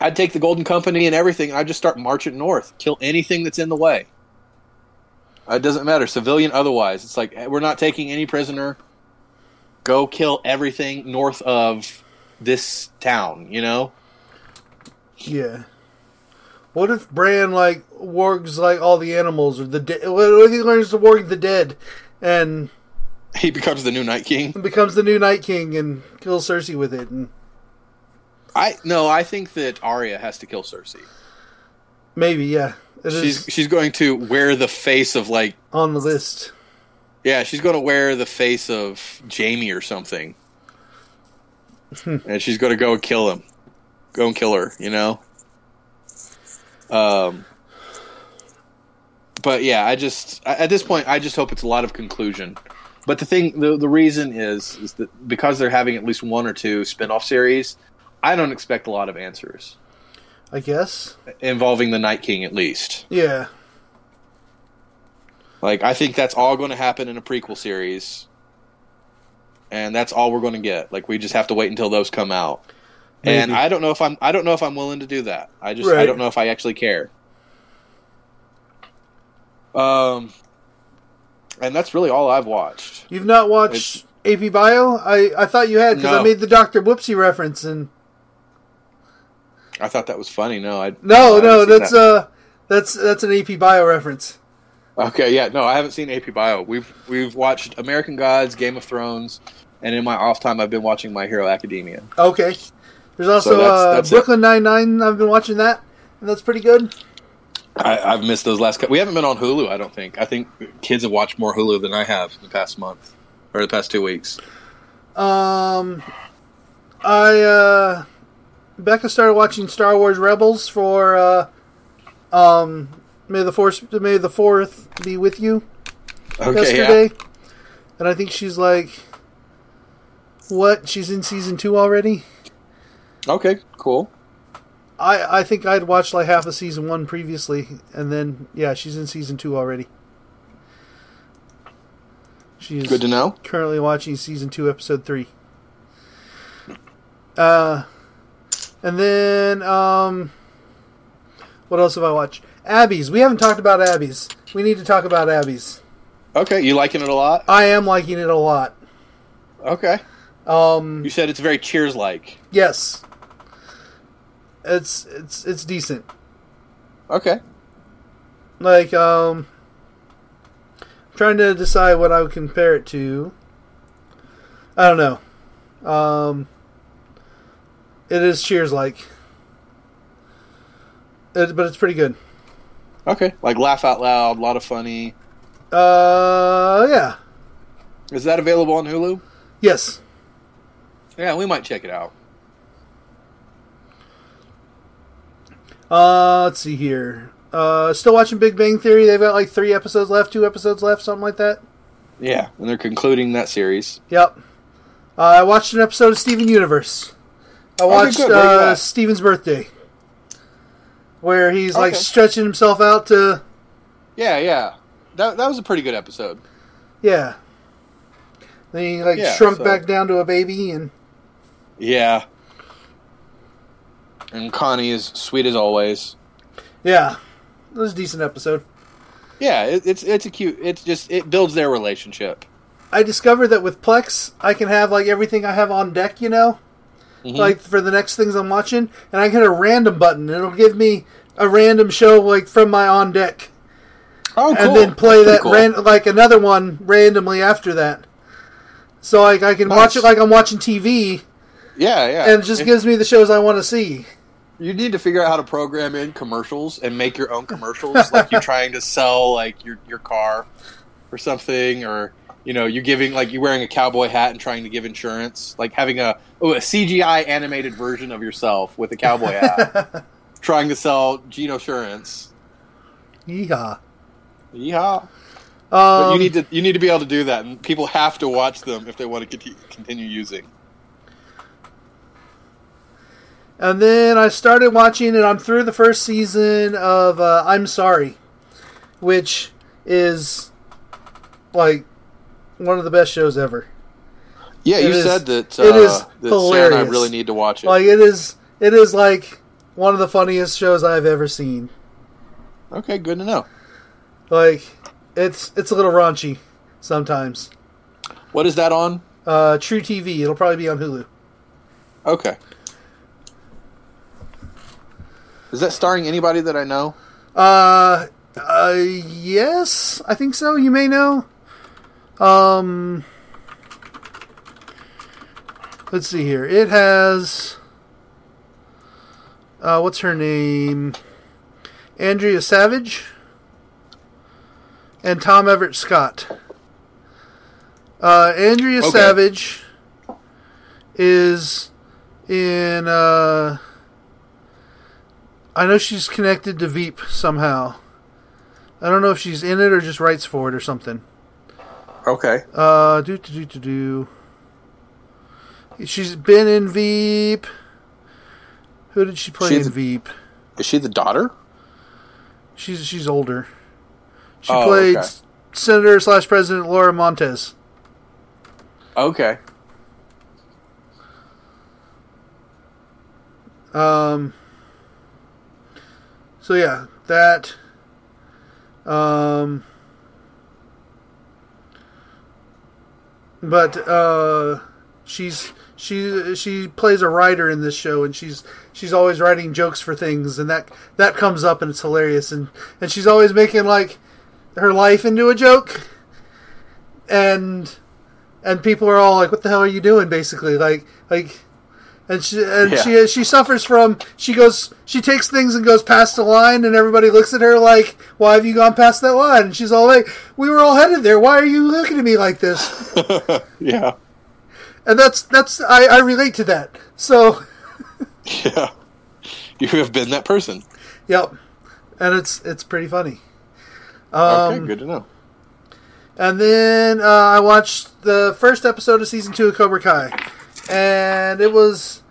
I'd take the Golden Company and everything, and I'd just start marching north, kill anything that's in the way. Uh, it doesn't matter, civilian otherwise. It's like eh, we're not taking any prisoner. Go kill everything north of this town. You know,
Yeah. What if Bran like wargs like all the animals or the dead? What if he learns to warg the dead and
he becomes the new Night King.
becomes the new Night King and kills Cersei with it? And
I no, I think that Arya has to kill Cersei.
maybe yeah, it
She's she's going to wear the face of like
on the list.
yeah, she's going to wear the face of Jaime or something, and she's going to go and kill him, go and kill her. You know. Um. But yeah, I just at this point, I just hope it's a lot of conclusion. But the thing, the the reason is is that because they're having at least one or two spin-off series, I don't expect a lot of answers
I guess.
involving the Night King at least.
Yeah.
Like I think that's all going to happen in a prequel series, and that's all we're going to get. Like we just have to wait until those come out. And I don't know if I'm I don't know if I'm willing to do that. I just I don't know if I actually care. Um, and that's really all I've watched.
You've not watched AP Bio? I I thought you had because I made the Doctor Whoopsie reference and
I thought that was funny. No, I
no
I
no that's
that.
uh that's that's an AP Bio reference.
Okay, yeah, no, I haven't seen AP Bio. We've we've watched American Gods, Game of Thrones, and in my off time, I've been watching My Hero Academia.
Okay. There's also
So that's-
uh,
that's.
Brooklyn Nine Nine. I've been watching that, and that's pretty good.
I, I've missed those last. Couple. We haven't been on Hulu. I don't think. I think kids have watched more Hulu than I have in the past month or the past two weeks.
Um, I uh, Becca started watching Star Wars Rebels for uh, um, May the Force May the Fourth be with you
Okay,
yesterday, and I think she's like, "What? She's in season two already?"
Okay, cool.
I I think I'd watched like half of season one previously, and then yeah, she's in season two already. She's
Good to know.
currently watching season two, episode three. Uh, and then um, what else have I watched? Abby's. We haven't talked about Abby's. We need to talk about Abby's.
Okay, you liking it a lot?
I am liking it a lot.
Okay.
Um,
You said it's very Cheers like.
yes, it's it's it's decent.
Okay.
Like um, I'm trying to decide what I would compare it to. I don't know. Um, it is Cheers like, it, but it's pretty good.
Okay. Like laugh out loud, a lot of funny.
Uh, yeah,
Is that available on Hulu?
yes.
Yeah, we might check it out.
Uh, let's see here. Uh, still watching Big Bang Theory. They've got like three episodes left, two episodes left, something like that.
Yeah, and they're concluding that series.
Yep. Uh, I watched an episode of Steven Universe. I watched
good.
Uh. Steven's birthday, where he's like
Okay.
stretching himself out to
Yeah, yeah. That that was a pretty good episode.
yeah. Then he like
Yeah,
shrunk
so-
back down to a baby, and
Yeah. And Connie is sweet as always.
yeah, it was a decent episode.
Yeah, it, it's it's a cute. It's just it builds their relationship.
I discovered that with Plex, I can have like everything I have on deck, you know,
Mhm.
like for the next things I'm watching, and I can hit a random button, and it'll give me a random show like from my on deck,
oh, cool.
and then play that
cool.
ran- like another one randomly after that. So like I can watch it like I'm watching TV,
Yeah, yeah.
and it just gives me the shows I want to see.
You need to figure out how to program in commercials and make your own commercials, like you're trying to sell like your your car or something, or you know, you're giving like you're wearing a cowboy hat and trying to give insurance, like having a oh, a CGI animated version of yourself with a cowboy hat, trying to sell Geno Assurance.
Yeehaw!
Yeah.
Um,
But you need to you need to be able to do that, and people have to watch them if they want to continue using.
And then I started watching it. I'm through the first season of uh, I'm Sorry, which is like one of the best shows ever.
Yeah,
It
you
is-
said that. Uh,
it is
that Sarah and I really need to watch it.
Like it is, it is like one of the funniest shows I've ever seen.
okay, good to know.
Like it's it's a little raunchy sometimes.
What is that on?
Uh, truTV. It'll probably be on Hulu.
Okay. Is that starring anybody that I know?
Uh, uh, yes, I think so. You may know. Um, let's see here. It has. Uh, what's her name? Andrea Savage and Tom Everett Scott. Uh, Andrea
Okay.
Savage is in. Uh, I know she's connected to Veep somehow. I don't know if she's in it or just writes for it or something.
Okay.
Uh, do do do do do. She's been in Veep. Who did she play
She's-
in Veep?
Is she the daughter?
She's she's older. She
Oh,
played
okay.
Senator slash President Laura Montez.
Okay.
Um. So yeah, that. Um. But uh, she's she she plays a writer in this show, and she's she's always writing jokes for things, and that that comes up, and it's hilarious, and and she's always making like her life into a joke, and and people are all like, "What the hell are you doing?" Basically, like like and she and
Yeah.
she she suffers from she goes she takes things and goes past the line and everybody looks at her like why have you gone past that line and she's all like we were all headed there why are you looking at me like this
yeah.
and that's that's I, I relate to that so
Yeah. You have been that person.
yep and it's it's pretty funny
Okay,
um,
good to know.
And then uh, I watched the first episode of season two of Cobra Kai, and it was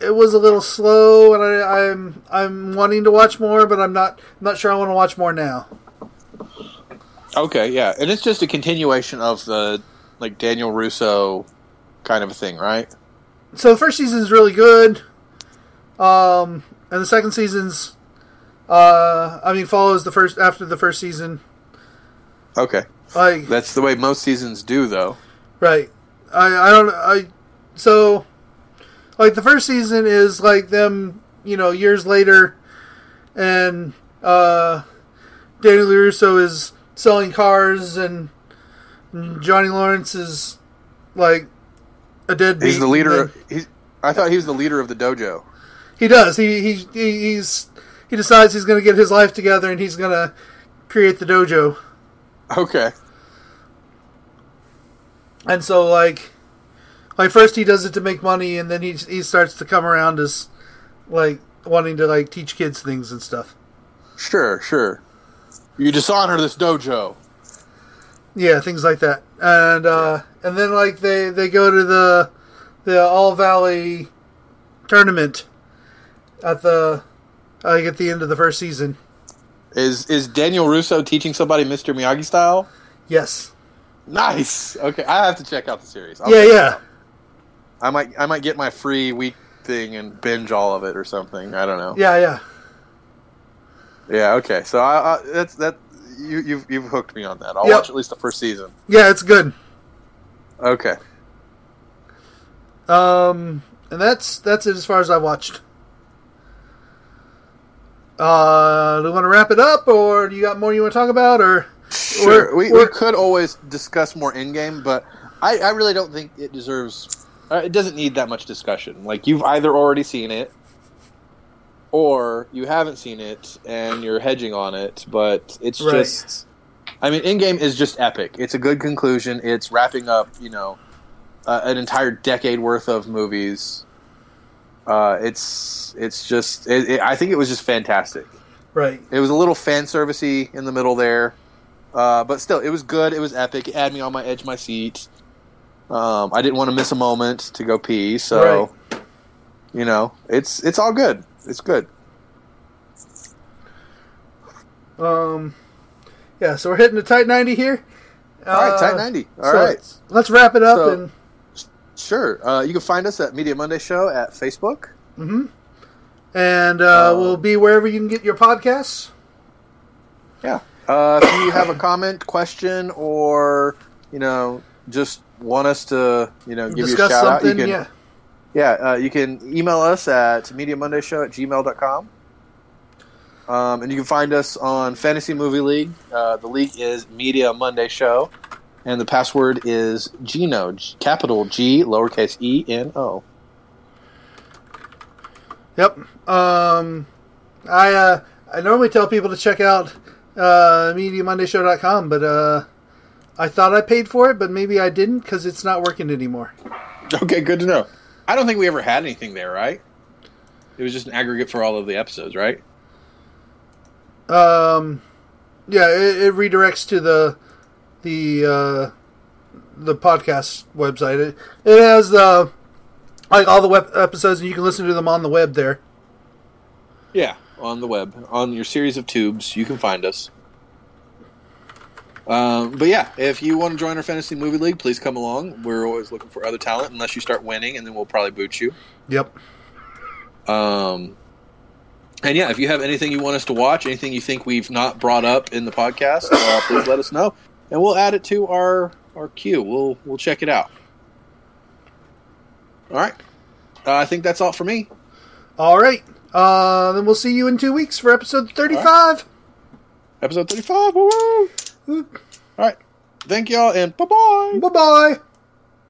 it was a little slow, and I, I'm I'm wanting to watch more, but I'm not I'm not sure I want to watch more now.
Okay, yeah, and it's just a continuation of the like Daniel LaRusso kind of a thing, right?
So the first season is really good, um, and the second season's uh, I mean follows the first after the first season.
Okay,
Like
that's the way most seasons do, though.
Right. I I don't I so like the first season is like them, you know, years later and uh Danny LaRusso is selling cars and, and Johnny Lawrence is like a deadbeat.
He's the leader.
and
He's. I thought he was the leader of the dojo.
He does. He he he- he's he decides he's going to get his life together and he's going to create the dojo.
Okay.
And so like like first he does it to make money and then he he starts to come around as like wanting to like teach kids things and stuff.
Sure, sure. You dishonor this dojo.
Yeah, things like that. And uh and then like they they go to the the All Valley tournament at the like at the end of the first season.
Is is Daniel LaRusso teaching somebody Mr. Miyagi style?
Yes.
Nice. Okay, I have to check out the series. I'll
yeah, yeah.
I might I might get my free week thing and binge all of it or something. I don't know.
Yeah, yeah.
Yeah. Okay. So I, I that's that. You you've you've hooked me on that. I'll
Yep.
watch at least the first season.
Yeah, it's good.
Okay.
Um, and that's that's it as far as I've watched. Uh, do you want to wrap it up, or do you got more you want to talk about, or
Sure.
We're-
we, we
we're-
could always discuss more Endgame, but I, I really don't think it deserves. Uh, it doesn't need that much discussion. Like you've either already seen it, or you haven't seen it and you're hedging on it. But it's
Right.
just. I mean, Endgame is just epic. It's a good conclusion. It's wrapping up, you know, uh, an entire decade worth of movies. Uh, it's it's just. It, it, I think it was just fantastic.
right?
It was a little fan servicey in the middle there, uh, but still, it was good. It was epic. It had me on my edge of my seat. Um, I didn't want to miss a moment to go pee, so you know, it's it's all good. It's good.
Um, yeah. So we're hitting the tight ninety here.
All right,
Uh,
tight ninety. All
so
right,
let's- wrap it up
So-
and
sure. Uh, you can find us at Media Monday Show at Facebook.
and uh,
Um,
we'll be wherever you can get your podcasts.
Yeah. Uh, if you have a comment, question, or you know, just want us to you know give
Discuss
you a shout out, you can
yeah.
Yeah, uh, you can email us at MediaMondayShow at gmail.com. Um, and you can find us on Fantasy Movie League. Uh, the league is Media Monday Show. And the password is Geno, G- capital G, lowercase e, n, o.
Yep. Um, I uh, I normally tell people to check out uh, MediaMondayShow.com, but uh, I thought I paid for it, but maybe I didn't because it's not working anymore.
Okay, good to know. I don't think we ever had anything there, right? It was just an aggregate for all of the episodes, right?
Um, yeah, it, it redirects to the the uh, the podcast website. It, it has uh, like all the web episodes, and you can listen to them on the web there.
Yeah, on the web, on your series of tubes, you can find us. Um, but yeah, if you want to join our fantasy movie league, please come along. We're always looking for other talent, unless you start winning, and then we'll probably boot you.
Yep.
Um, and yeah, if you have anything you want us to watch, anything you think we've not brought up in the podcast, uh, please let us know, and we'll add it to our our queue. We'll we'll check it out. All right, uh, I think that's all for me.
All right. Uh, then we'll see you in two weeks for episode thirty-five.
Episode thirty-five. Woo! All right, thank y'all, and bye bye.
Bye bye.